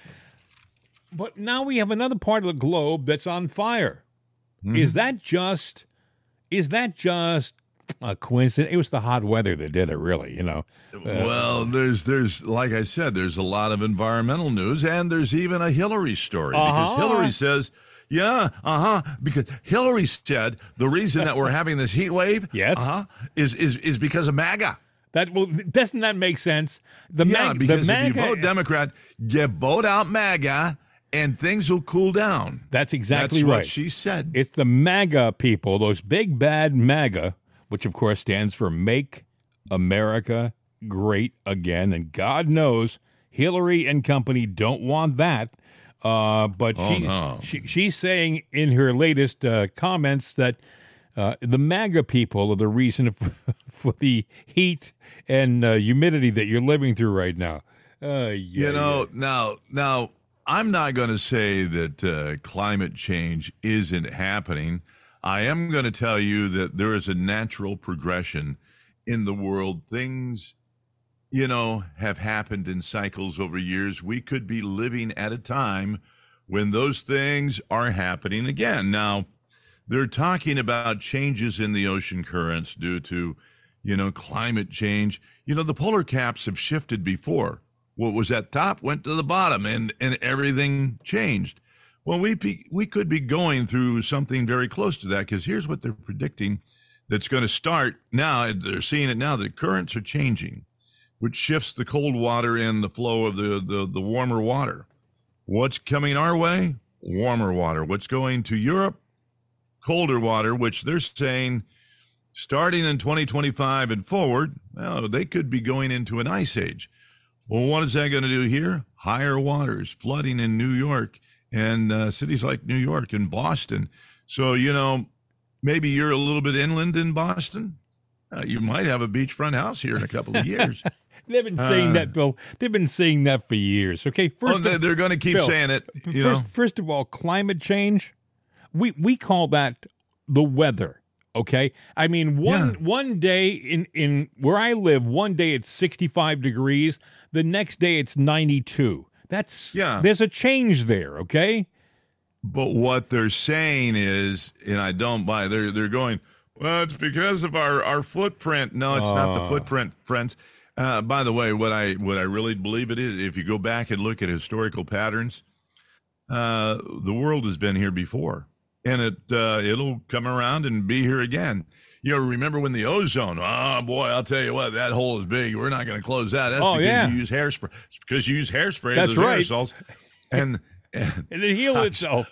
But now we have another part of the globe that's on fire. Is that just is that just [LAUGHS] a coincidence? It was the hot weather that did it, really, you know. well, there's there's like I said, there's a lot of environmental news, and there's even a Hillary story because Uh-huh. Hillary says. Yeah, uh huh. Because Hillary said the reason that we're having this heat wave, [LAUGHS] Yes. uh huh, is is is because of MAGA. That well, doesn't that make sense? The yeah, mag- because the if you vote Democrat, you vote out MAGA, and things will cool down. That's exactly That's right. what she said. It's the MAGA people, those big bad MAGA, which of course stands for Make America Great Again. And God knows Hillary and company don't want that. Uh, but Oh, she, no. she she's saying in her latest uh, comments that uh, the MAGA people are the reason for, [LAUGHS] for the heat and uh, humidity that you're living through right now. Uh, yeah, you know, now now I'm not going to say that uh, climate change isn't happening. I am going to tell you that there is a natural progression in the world. Things, you know, have happened in cycles over years. We could be living at a time when those things are happening again. Now, they're talking about changes in the ocean currents due to, you know, climate change. You know, the polar caps have shifted before. What was at top went to the bottom, and and everything changed. Well, we be, we could be going through something very close to that because here's what they're predicting that's going to start now. They're seeing it now. The currents are changing, which shifts the cold water and the flow of the the, the warmer water. What's coming our way? Warmer water. What's going to Europe? Colder water, which they're saying starting in 2025 and forward, well, they could be going into an ice age. Well, what is that going to do here? Higher waters, flooding in New York and uh, cities like New York and Boston. So, you know, maybe you're a little bit inland in Boston. Uh, you might have a beachfront house here in a couple of years. [LAUGHS] They've been saying Uh, that, Bill. They've been saying that for years. Okay, oh, first of- they're going to keep Bill, saying it. You first, know, first of all, climate change, we we call that the weather. Okay, I mean one Yeah. one day in in where I live, one day it's sixty five degrees, the next day it's ninety two. That's Yeah. There's a change there. Okay. But what they're saying is, and I don't buy. They're they're going. Well, it's because of our our footprint. No, it's not the Oh. footprint, friends. Uh, by the way, what I what I really believe it is, if you go back and look at historical patterns, uh, the world has been here before, and it uh, it'll come around and be here again. You know, remember when the ozone? Oh boy, I'll tell you what, that hole is big. We're not going to close that. That's Oh, because yeah. you use hairspray. It's because you use hairspray. That's those right. Aerosols, and and [LAUGHS] And it healed itself.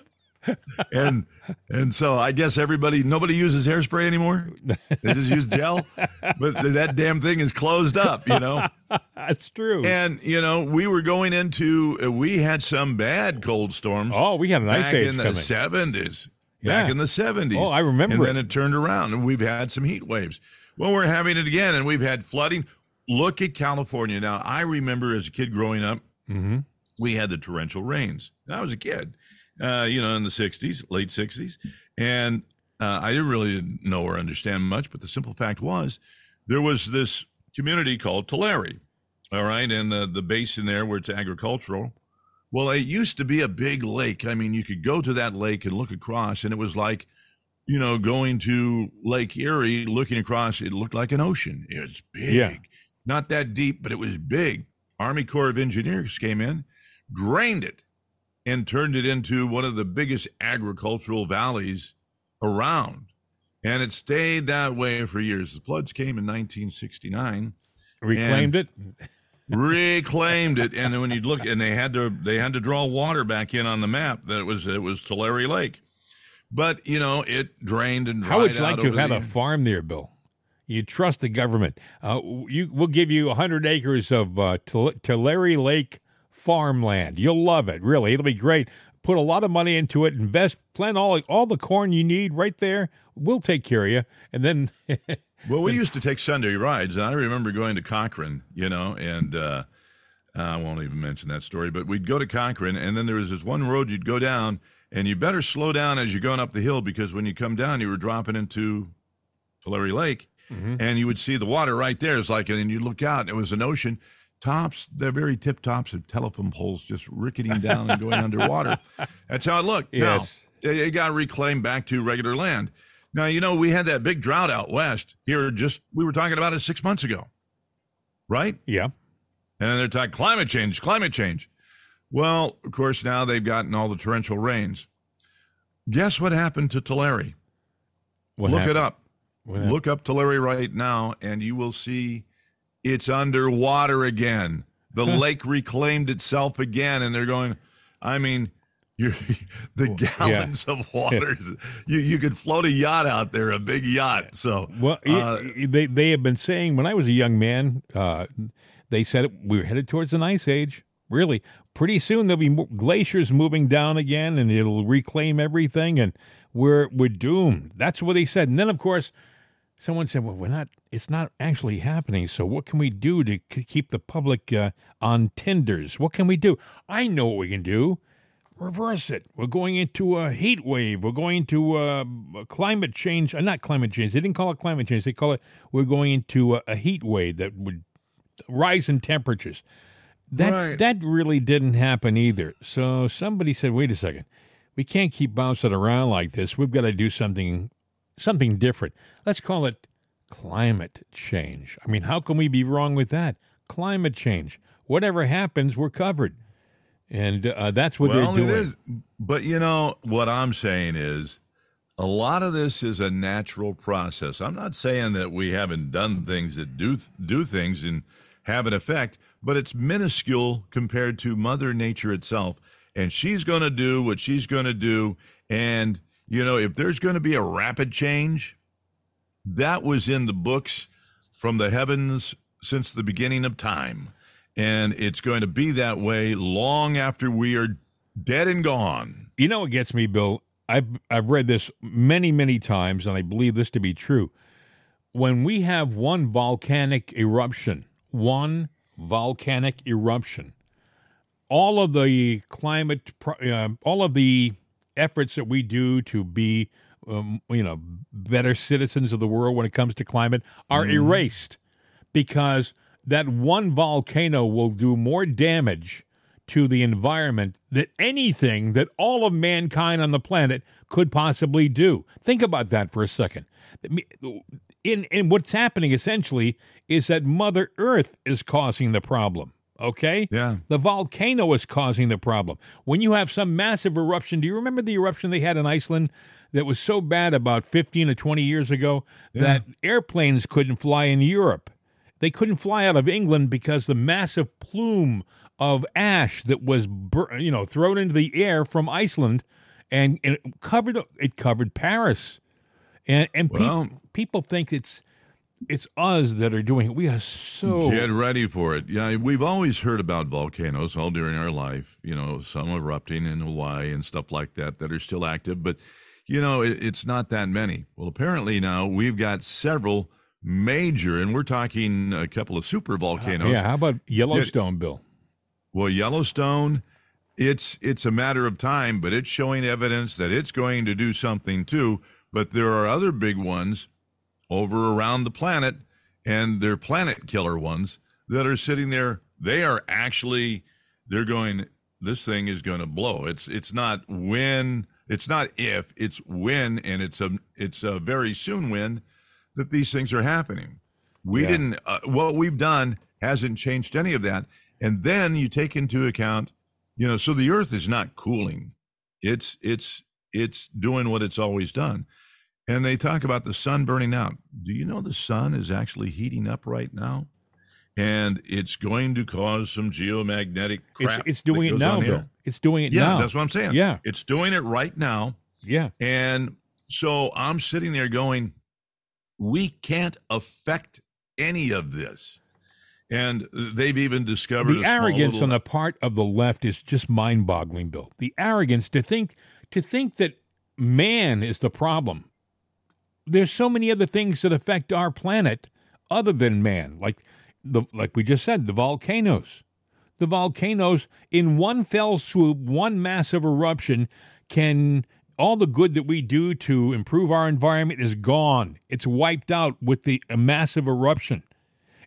[LAUGHS] and and so I guess everybody nobody uses hairspray anymore. They just use gel, but that damn thing is closed up. You know, [LAUGHS] That's true. and you know we were going into we had some bad cold storms. oh, we had an ice age in the coming. Seventies. Back in the seventies. Oh, I remember And it. then it turned around, and we've had some heat waves. Well, we're having it again, and we've had flooding. Look at California now. I remember as a kid growing up, Mm-hmm. we had the torrential rains. I was a kid, uh, you know, in the '60s, late '60s, and uh, I didn't really know or understand much. But the simple fact was, there was this community called Tulare, all right, and the the basin there where it's agricultural. Well, it used to be a big lake. I mean, you could go to that lake and look across, and it was like, you know, going to Lake Erie, looking across, it looked like an ocean. It was big, Yeah. not that deep, but it was big. Army Corps of Engineers came in, drained it, and turned it into one of the biggest agricultural valleys around. And it stayed that way for years. The floods came in 1969 Reclaimed it. Reclaimed it and when you'd look and they had to they had to draw water back in on the map that it was it was Tulare Lake but you know it drained and dried How would you like to have had a farm there, Bill? You trust the government. Uh, you, we'll give you 100 acres of uh, Tul- Tulare Lake farmland. You'll love it, really. It'll be great. Put a lot of money into it. Invest, plant all all the corn you need right there. We'll take care of you. And then, [LAUGHS] well we used to take Sunday rides and I remember going to Corcoran you know and uh I won't even mention that story but we'd go to Corcoran and then there was this one road you'd go down and you better slow down as you're going up the hill because when you come down you were dropping into Tulare Lake, and you would see the water right there. It's like, and you look out, and it was an ocean. Tops, the very tip tops of telephone poles just ricketing down and going [LAUGHS] underwater. That's how it looked. Yes. Now, it got reclaimed back to regular land. Now, you know, we had that big drought out west here just, we were talking about it six months ago, right? yeah. And they're talking climate change, climate change. Well, of course, now they've gotten all the torrential rains. Guess what happened to Tulare? What Look happened? it up. Look up Tulare right now, and you will see it's underwater again. The lake reclaimed itself again, and they're going. I mean, you're, the gallons of [LAUGHS] water. You you could float a yacht out there, a big yacht. So Well, uh, they they have been saying when I was a young man, uh, they said we were headed towards an ice age. Really, pretty soon there'll be glaciers moving down again, and it'll reclaim everything, and we're we're doomed. That's what they said. And then, of course, someone said, "Well, we're not. It's not actually happening. So what can we do to keep the public uh, on tenders? What can we do? I know what we can do." Reverse it. We're going into a heat wave. We're going to uh, climate change. Uh, not climate change. They didn't call it climate change. They call it we're going into a, a heat wave that would rise in temperatures. That Right. that really didn't happen either. So somebody said, "Wait a second. We can't keep bouncing around like this. We've got to do something something different. Let's call it climate change. I mean, how can we be wrong with that? Climate change. Whatever happens, we're covered." And uh, that's what well, they're doing. it is. But you know what I'm saying is, a lot of this is a natural process. I'm not saying that we haven't done things that do do things and have an effect, but it's minuscule compared to Mother Nature itself. And she's going to do what she's going to do. And you know, if there's going to be a rapid change, that was in the books from the heavens since the beginning of time. And it's going to be that way long after we are dead and gone. You know what gets me, Bill? I've I've read this many, many times, and I believe this to be true. When we have one volcanic eruption, one volcanic eruption, all of the climate, uh, all of the efforts that we do to be, um, you know, better citizens of the world when it comes to climate are erased because that one volcano will do more damage to the environment than anything that all of mankind on the planet could possibly do. Think about that for a second. In, in what's happening essentially is that Mother Earth is causing the problem. Okay? Yeah. The volcano is causing the problem. When you have some massive eruption, do you remember the eruption they had in Iceland that was so bad about 15 or 20 years ago that airplanes couldn't fly in Europe? They couldn't fly out of England because the massive plume of ash that was bur- you know thrown into the air from Iceland and, and it covered it covered Paris, and and Well- people think it's it's us that are doing it. We are so Get ready for it. Yeah, we've always heard about volcanoes all during our life. You know, some erupting in Hawaii and stuff like that that are still active, but you know, it, it's not that many. Well, apparently now we've got several major, and we're talking a couple of super volcanoes. yeah. How about Yellowstone, Bill? Well, Yellowstone, it's it's a matter of time, but it's showing evidence that it's going to do something too. But there are other big ones over around the planet, and they're planet killer ones that are sitting there. They are actually they're going. This thing is going to blow. It's it's not when. It's not if. It's when, and it's a it's a very soon when that these things are happening. We Yeah. didn't. Uh, what we've done hasn't changed any of that. And then you take into account, you know, so the Earth is not cooling. It's it's it's doing what it's always done. And they talk about the sun burning out. Do you know the sun is actually heating up right now? And it's going to cause some geomagnetic It's crap. it's that doing it now, Bill. It's doing it Yeah, now. that's what I'm saying. Yeah. It's doing it right now. Yeah. And so I'm sitting there going, we can't affect any of this. And they've even discovered the arrogance little- on the part of the left is just mind-boggling, Bill. The arrogance to think to think that man is the problem. There's so many other things that affect our planet other than man, like the like we just said, the volcanoes. The volcanoes in one fell swoop, one massive eruption can all the good that we do to improve our environment is gone. It's wiped out with the massive eruption.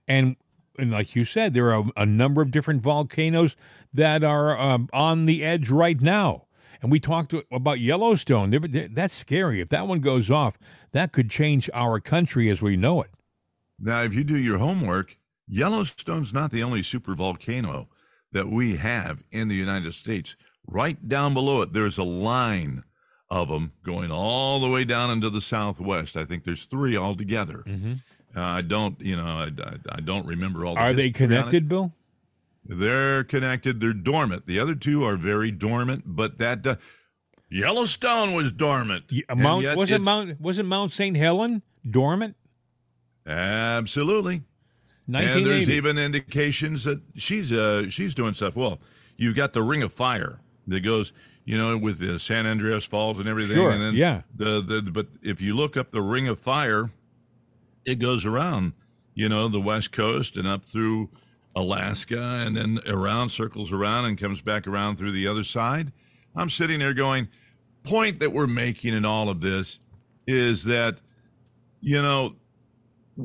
And and like you said, there are a number of different volcanoes that are um, on the edge right now. And we talked about Yellowstone. That's scary. If that one goes off, that could change our country as we know it. Now, if you do your homework, Yellowstone's not the only super volcano that we have in the United States. Right down below it, there's a line of them going all the way down into the southwest. I think there's three altogether. Uh, I don't, you know, I, I, I don't remember all. The Are they history on it. connected, Bill? They're connected. They're dormant. The other two are very dormant, but that uh, Yellowstone was dormant. Y- And Mount wasn't Mount wasn't Mount St. Helen dormant? Absolutely. And there's even indications that she's uh she's doing stuff. Well, you've got the Ring of Fire that goes, you know, with the San Andreas Falls and everything. Sure, And then yeah. The the but if you look up the Ring of Fire, it goes around, you know, the west coast and up through Alaska and then around, circles around and comes back around through the other side. I'm sitting there going, point that we're making in all of this is that, you know,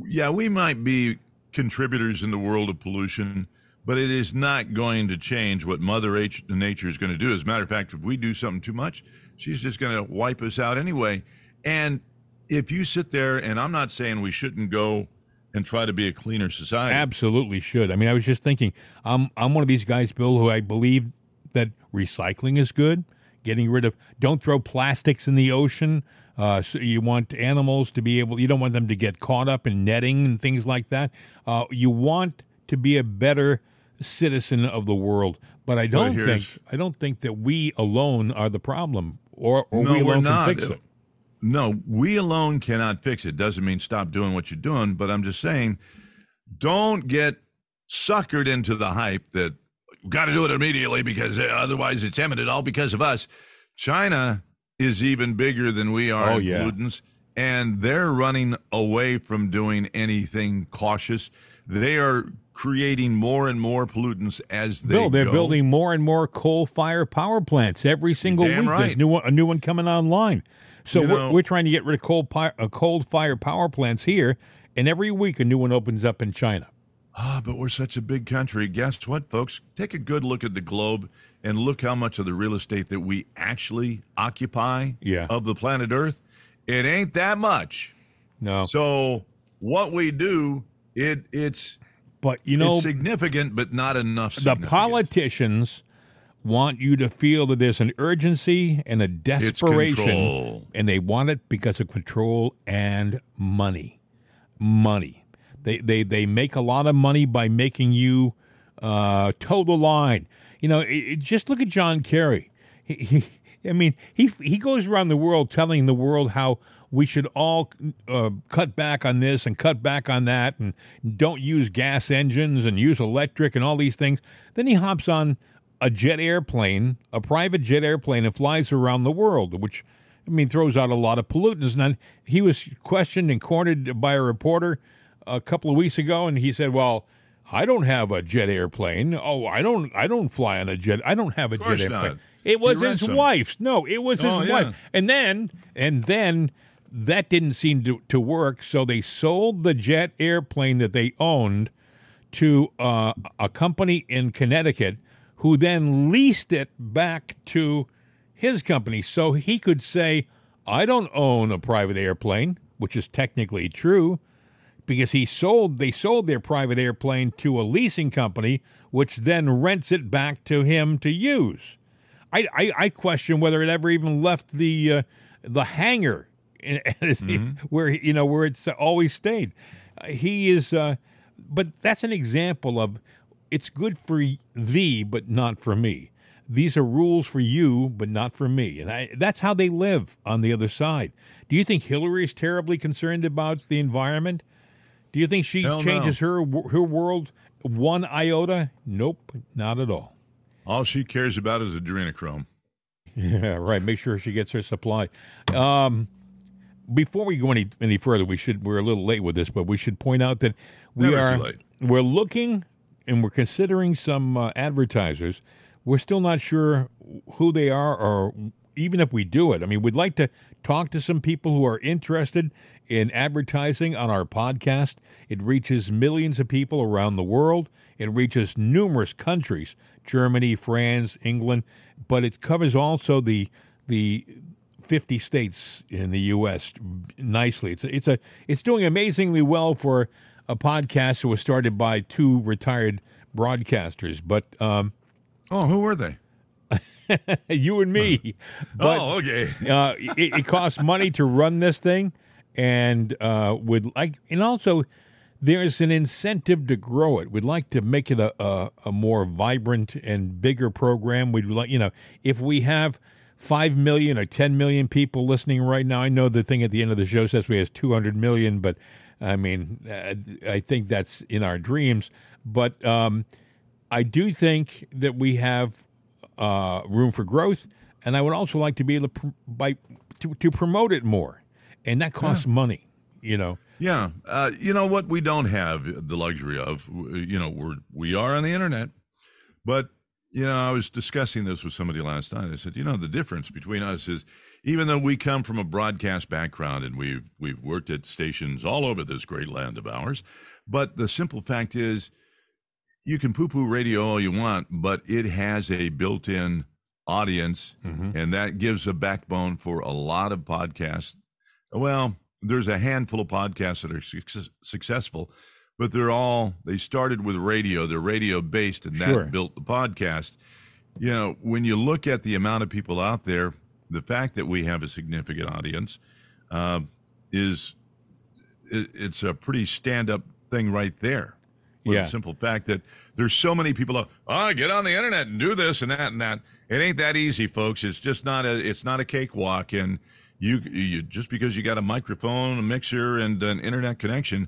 yeah, we might be contributors in the world of pollution, but it is not going to change what Mother Nature is going to do. As a matter of fact, if we do something too much, she's just going to wipe us out anyway. And if you sit there, and I'm not saying we shouldn't go and try to be a cleaner society. Absolutely should. I mean, I was just thinking, I'm I'm one of these guys, Bill, who I believe that recycling is good. Getting rid of, don't throw plastics in the ocean. Uh, so you want animals to be able, you don't want them to get caught up in netting and things like that. Uh, you want to be a better citizen of the world, but I don't think I don't think that we alone are the problem, or, or no, we we're alone not. can fix it. No, we alone cannot fix it. Doesn't mean stop doing what you're doing, but I'm just saying, don't get suckered into the hype that got to do it immediately because uh, otherwise it's imminent, all because of us. China is even bigger than we are Oh, yeah. pollutants, and they're running away from doing anything cautious. They are creating more and more pollutants as they Bill, they're go. building more and more coal-fired power plants every single Damn week. There's new one, a new one coming online. So You we're, know- we're trying to get rid of coal pi- uh, coal-fired power plants here, and every week a new one opens up in China. Ah, but we're such a big country. Guess what, folks? Take a good look at the globe and look how much of the real estate that we actually occupy Yeah. of the planet Earth. It ain't that much. No, So what we do, it it's but you know it's significant, but not enough. the politicians want you to feel that there's an urgency and a desperation, and they want it because of control and money. Money. They they they make a lot of money by making you uh, toe the line. You know, it, it- just look at John Kerry. He, he I mean, he he goes around the world telling the world how we should all uh, cut back on this and cut back on that, and don't use gas engines and use electric and all these things. Then he hops on a jet airplane, a private jet airplane, and flies around the world, which I mean throws out a lot of pollutants. And then he was questioned and cornered by a reporter a couple of weeks ago, and he said, "Well." I don't have a jet airplane. Oh, I don't. I don't fly on a jet. I don't have a jet airplane. not. It was his some. wife's. No, it was his Oh, yeah. wife. And then, and then that didn't seem to, to work. So they sold the jet airplane that they owned to uh, a company in Connecticut, who then leased it back to his company, so he could say, "I don't own a private airplane," which is technically true because he sold they sold their private airplane to a leasing company which then rents it back to him to use i i, I question whether it ever even left the uh, the hangar [LAUGHS] where you know where it's always stayed Uh, he is uh, but that's an example of it's good for thee but not for me these are rules for you but not for me and I, that's how they live on the other side do you think hillary is terribly concerned about the environment do you think she Hell no. changes her her world one iota? Nope, not at all. All she cares about is adrenochrome. [LAUGHS] Yeah, right. Make sure she gets her supply. Um, before we go any any further, we should we're a little late with this, but we should point out that we Never are we're looking and we're considering some uh, advertisers. We're still not sure who they are or even if we do it. I mean, we'd like to talk to some people who are interested in advertising on our podcast. It reaches millions of people around the world. It reaches numerous countries, Germany, France, England, but it covers also the the 50 states in the U.S. nicely. It's a, it's a it's doing amazingly well for a podcast that was started by two retired broadcasters. But um, Oh, who were they? [LAUGHS] you and me. [LAUGHS] But, oh, okay. [LAUGHS] uh, it, it costs money to run this thing, and uh, would like, and also there's an incentive to grow it. We'd like to make it a, a, a more vibrant and bigger program. We'd like, you know, if we have five million or ten million people listening right now, I know the thing at the end of the show says we have two hundred million, but I mean, uh, I think that's in our dreams. But um, I do think that we have uh, room for growth, and I would also like to be able to pr- by to, to promote it more, and that costs money. You know, Yeah, uh, you know what we don't have the luxury of. You know, we're we are on the internet, but you know, I was discussing this with somebody last night. I said, you know, the difference between us is even though we come from a broadcast background and we've we've worked at stations all over this great land of ours, but the simple fact is, you can poo-poo radio all you want, but it has a built-in audience, mm-hmm. and that gives a backbone for a lot of podcasts. Well, there's a handful of podcasts that are success- successful, but they're all they started with radio. They're radio based, and that Sure. built the podcast. You know, when you look at the amount of people out there, the fact that we have a significant audience uh, is it, it's a pretty stand-up thing right there. Yeah. the simple fact that there's so many people. Out, oh, get on the internet and do this and that and that. It ain't that easy, folks. It's just not a. It's not a cakewalk. And you, you just because you got a microphone, a mixer, and an internet connection,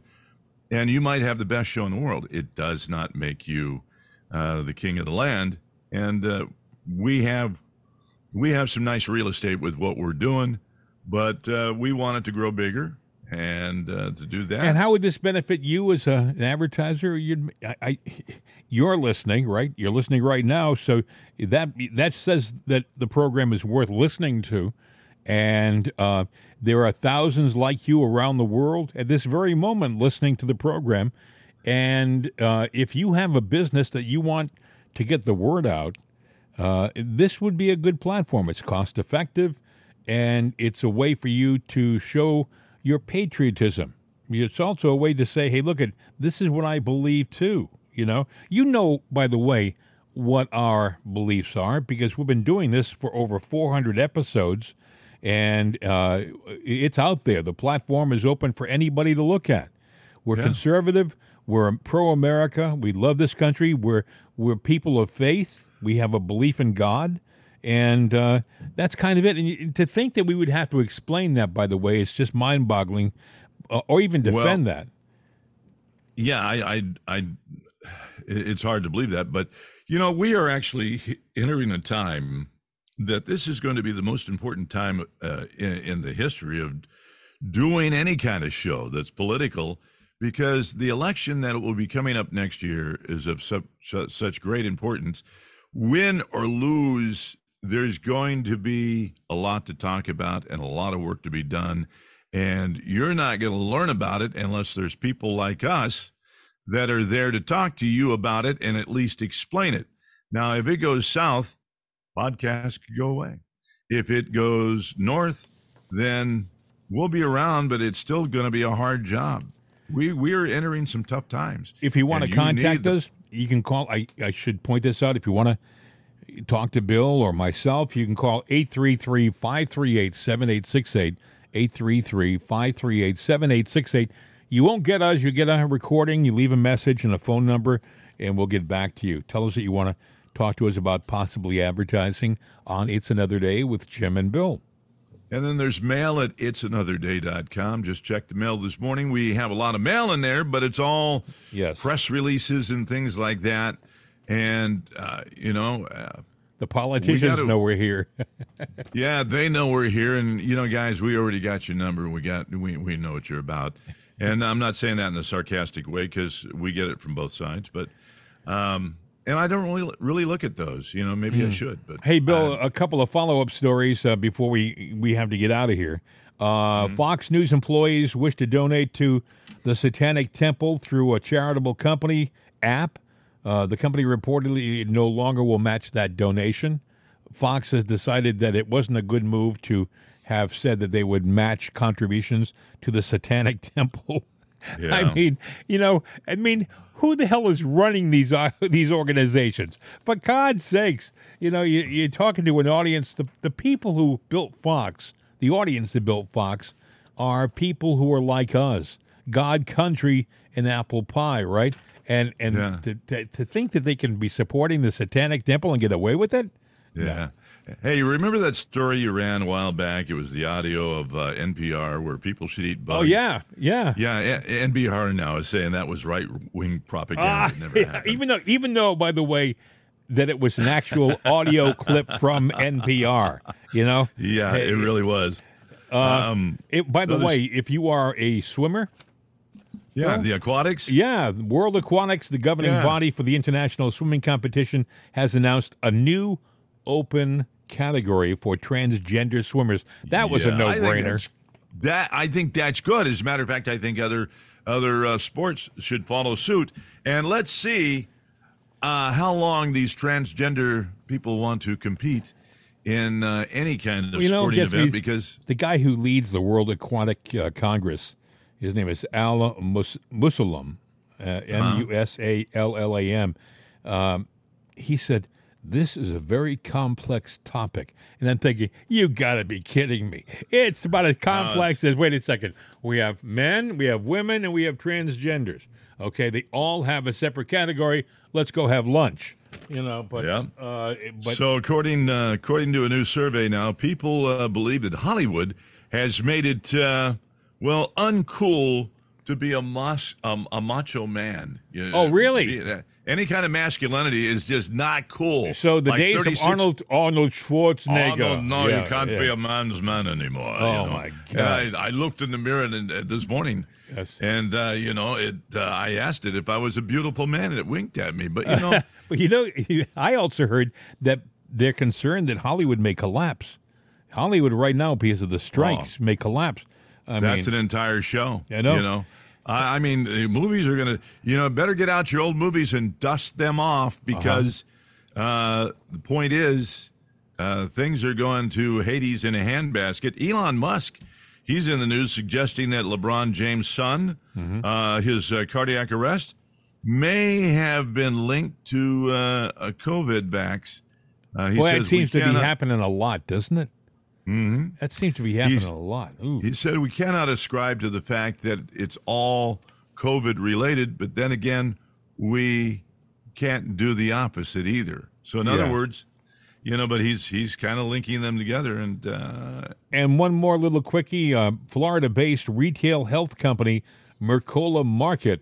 and you might have the best show in the world, it does not make you uh, the king of the land. And uh, we have we have some nice real estate with what we're doing, but uh, we want it to grow bigger. And uh, to do that, and how would this benefit you as a, an advertiser? You'd, I, I, you're listening, right? You're listening right now, so that that says that the program is worth listening to, and uh, there are thousands like you around the world at this very moment listening to the program. And uh, if you have a business that you want to get the word out, uh, this would be a good platform. It's cost effective, and it's a way for you to show your patriotism. It's also a way to say, "Hey, look at this is what I believe too." You know, you know. By the way, what our beliefs are because we've been doing this for over 400 episodes, and uh, it's out there. The platform is open for anybody to look at. We're conservative. We're pro America. We love this country. We're we're people of faith. We have a belief in God, and uh, that's kind of it. And to think that we would have to explain that, by the way, it's just mind-boggling, uh, or even defend Well, that. Yeah, I, I, I, it's hard to believe that, but you know, we are actually entering a time that this is going to be the most important time uh, in, in the history of doing any kind of show that's political, because the election that will be coming up next year is of such, such great importance. Win or lose, there's going to be a lot to talk about and a lot of work to be done. And you're not going to learn about it unless there's people like us that are there to talk to you about it and at least explain it. Now, if it goes south, podcast could go away. If it goes north, then we'll be around, but it's still going to be a hard job. We we are entering some tough times. If you want to contact need the- us, you can call. I, I should point this out. If you want to talk to Bill or myself, you can call 833 538 7868. 833 538 7868. You won't get us. You get a recording, you leave a message and a phone number, and we'll get back to you. Tell us that you want to talk to us about possibly advertising on It's Another Day with Jim and Bill. And then there's mail at it'sanotherday.com. Just check the mail this morning. We have a lot of mail in there, but it's all Yes. press releases and things like that. And, uh, you know, uh, The politicians gotta- know we're here. [LAUGHS] yeah, they know we're here. And, you know, guys, we already got your number. We got, we, we know what you're about. And I'm not saying that in a sarcastic way because we get it from both sides. But, um, and I don't really, really look at those. You know, maybe I should. But Mm. Hey, Bill, a couple of follow up stories uh, before we, we have to get out of here. Uh, Fox News employees wish to donate to the Satanic Temple through a charitable company app. Uh, the company reportedly no longer will match that donation. Fox has decided that it wasn't a good move to have said that they would match contributions to the Satanic [LAUGHS] Temple. I mean, you know, I mean, who the hell is running these uh, [LAUGHS] these organizations? For God's sakes, you know, you, you're talking to an audience. The the people who built Fox, the audience that built Fox, are people who are like us, God, country, and apple pie, right? And and Yeah. to, to to think that they can be supporting the Satanic Temple and get away with it. Yeah. Hey, you remember that story you ran a while back? It was the audio of uh, NPR where people should eat bugs. Oh yeah, yeah. Yeah, NPR now is saying that was right wing propaganda. It never yeah, happened. even though, even though, by the way, that it was an actual [LAUGHS] audio clip from NPR. You know, yeah, it really was. um, It, by the way, if you are a swimmer, yeah, Well, the aquatics. yeah, World Aquatics, the governing Yeah. body for the international swimming competition, has announced a new open category for transgender swimmers. That was a Yeah, I think no-brainer. that's- That I think that's good. As a matter of fact, I think other other uh, sports should follow suit. And let's see uh, how long these transgender people want to compete in uh, any kind of You know, sporting event me- because the guy who leads the World Aquatic uh, Congress, his name is Al Mus- Musallam, uh, M U S A L L A M. Um, he said, This is a very complex topic. And I'm thinking, You got to be kidding me. It's about as complex as, wait a second, we have men, we have women, and we have transgenders. Okay, they all have a separate category. Let's go have lunch. You know, but, Yeah. uh, but so according uh, according to a new survey now, people uh, believe that Hollywood has made it uh, well uncool to be a mas- um, a macho man. You- Oh, really? Any kind of masculinity is just not cool. So the Like days 36 of Arnold Arnold Schwarzenegger. Oh, no, Yeah, you can't yeah. be a man's man anymore. Oh, you know? my God. I, I looked in the mirror and, uh, this morning, Yes. and uh, you know, it. Uh, I asked it if I was a beautiful man, and it winked at me. But you know, [LAUGHS] But you know, [LAUGHS] I also heard that they're concerned that Hollywood may collapse. Hollywood right now, because of the strikes, may collapse. I That's mean, an entire show. I know. You know, I, I mean, the movies are gonna. You know, better get out your old movies and dust them off because uh the point is, uh, things are going to Hades in a handbasket. Elon Musk, he's in the news suggesting that LeBron James' son, Mm-hmm. uh, his uh, cardiac arrest, may have been linked to uh, a COVID vax. Uh, he boy, it seems to be happening a lot, doesn't it? Mm-hmm. That seems to be happening He's- a lot. Ooh. He said we cannot ascribe to the fact that it's all COVID related, but then again, we can't do the opposite either. So, in other words, you know, but he's he's kind of linking them together, and uh, And one more little quickie uh, Florida based retail health company, Mercola Market,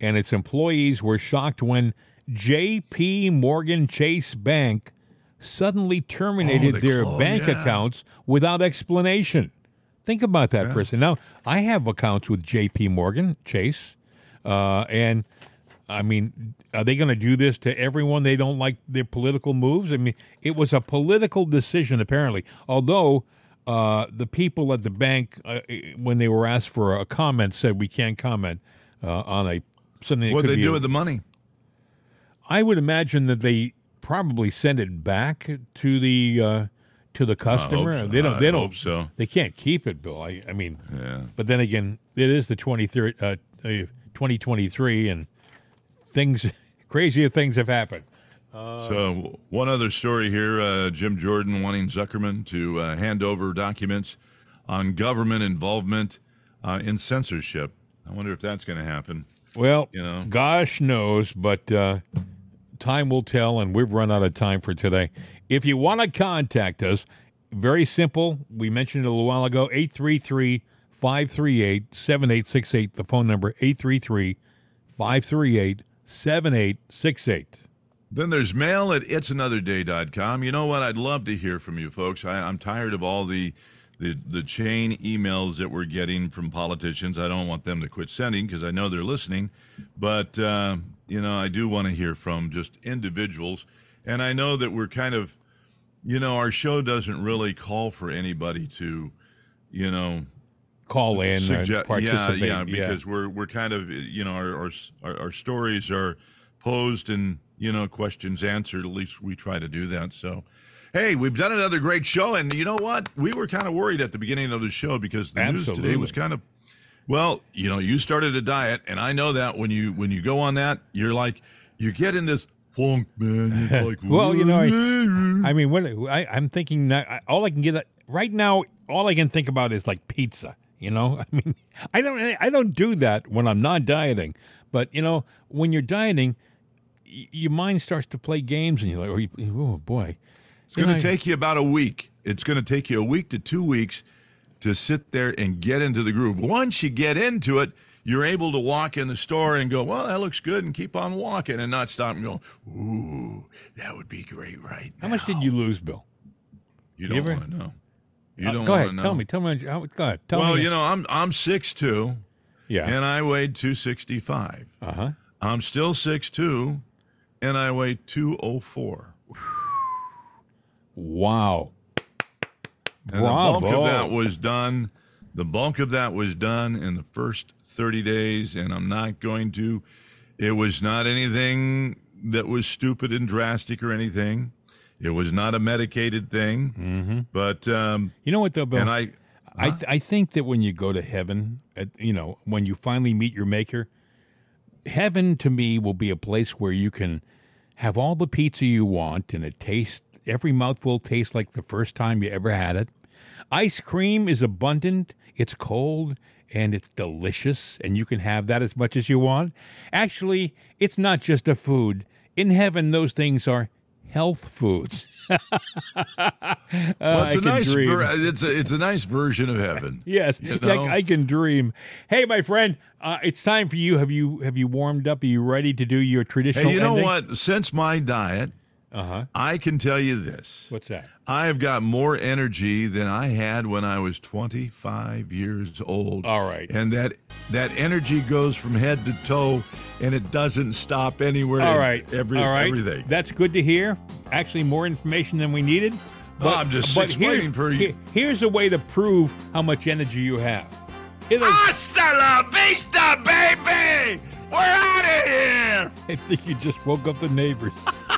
and its employees were shocked when JP Morgan Chase Bank suddenly terminated Oh, their bank yeah. accounts without explanation. Think about that for a. Now, I have accounts with JP Morgan Chase, uh, and I mean, are they going to do this to everyone they don't like their political moves? I mean, it was a political decision, apparently. Although uh, the people at the bank, uh, when they were asked for a comment, said we can't comment uh, on a something. What they do a- with the money? I would imagine that they probably send it back to the uh, to the customer. so. They don't. They I don't. hope so. They can't keep it, Bill. I, I mean, Yeah. but then again, it is the twenty third, uh, twenty twenty three, and things [LAUGHS] crazier things have happened. So one other story here: uh, Jim Jordan wanting Zuckerman to uh, hand over documents on government involvement uh, in censorship. I wonder if that's going to happen. Well, You know. gosh knows, but uh, time will tell, and we've run out of time for today. If you want to contact us, very simple. We mentioned it a little while ago 833 538 7868. The phone number 833 538 7868. Then there's mail at it'sanotherday.com. You know what? I'd love to hear from you folks. I, I'm tired of all the, the the chain emails that we're getting from politicians. I don't want them to quit sending because I know they're listening. But, uh, you know, I do want to hear from just individuals. And I know that we're kind of, you know, our show doesn't really call for anybody to, you know, Call in, Sugge- uh, participate. Yeah, yeah, because we're we're kind of you know our our our stories are posed and you know questions answered. At least we try to do that. So, hey, we've done another great show, and you know what? We were kind of worried at the beginning of the show because the news today was kind of well, you know, you started a diet, and I know that when you when you go on that, you're like you get in this funk, man. You're [LAUGHS] like, Well, you know, I, I mean, what I, I'm thinking that I- all I can get right now, all I can think about is like pizza. You know, [LAUGHS] I mean, I don't, I don't do that when I'm not dieting. But you know, when you're dieting, y- your mind starts to play games, and you're like, oh, you- oh boy, It's going to take you about a week. It's going to take you a week to two weeks to sit there and get into the groove. Once you get into it, you're able to walk in the store and go, well, that looks good, and keep on walking and not stop and go, ooh, that would be great right now. How much did you lose, Bill? You You don't want to know. You Uh, don't go want ahead, to know. tell me, tell me. How, go ahead, tell well, me. you know, I'm I'm 6'2", yeah, and I weighed 265. uh huh. I'm still 6'2", and I weigh 204. Wow. And the bulk of that was done. The bulk of that was done in the first 30 days, and I'm not going to. It was not anything that was stupid and drastic or anything. It was not a medicated thing. Mm-hmm. But um, You know what, though, Bill? and I, I th- I think that when you go to heaven, at, you know, when you finally meet your maker, heaven to me will be a place where you can have all the pizza you want and it tastes every mouthful tastes like the first time you ever had it. Ice cream is abundant, it's cold, and it's delicious, and you can have that as much as you want. Actually, it's not just a food. In heaven, those things are health foods. [LAUGHS] well, it's I a nice, ver- it's a, it's a nice version of heaven. [LAUGHS] Yes, You know? I can dream. Hey, my friend, uh, it's time for you. Have you have you warmed up? Are you ready to do your traditional? Hey, you know ending? what? Since my diet, Uh-huh. I can tell you this. What's that? I have got more energy than I had when I was 25 years old. All right. And that that energy goes from head to toe and it doesn't stop anywhere. All right, Every, all right. everything. That's good to hear. Actually, more information than we needed. Well, I'm just here- explaining for you. here- here's a way to prove how much energy you have. Here there's- Hasta la vista, baby! We're out of here! [LAUGHS] I think you just woke up the neighbors. [LAUGHS]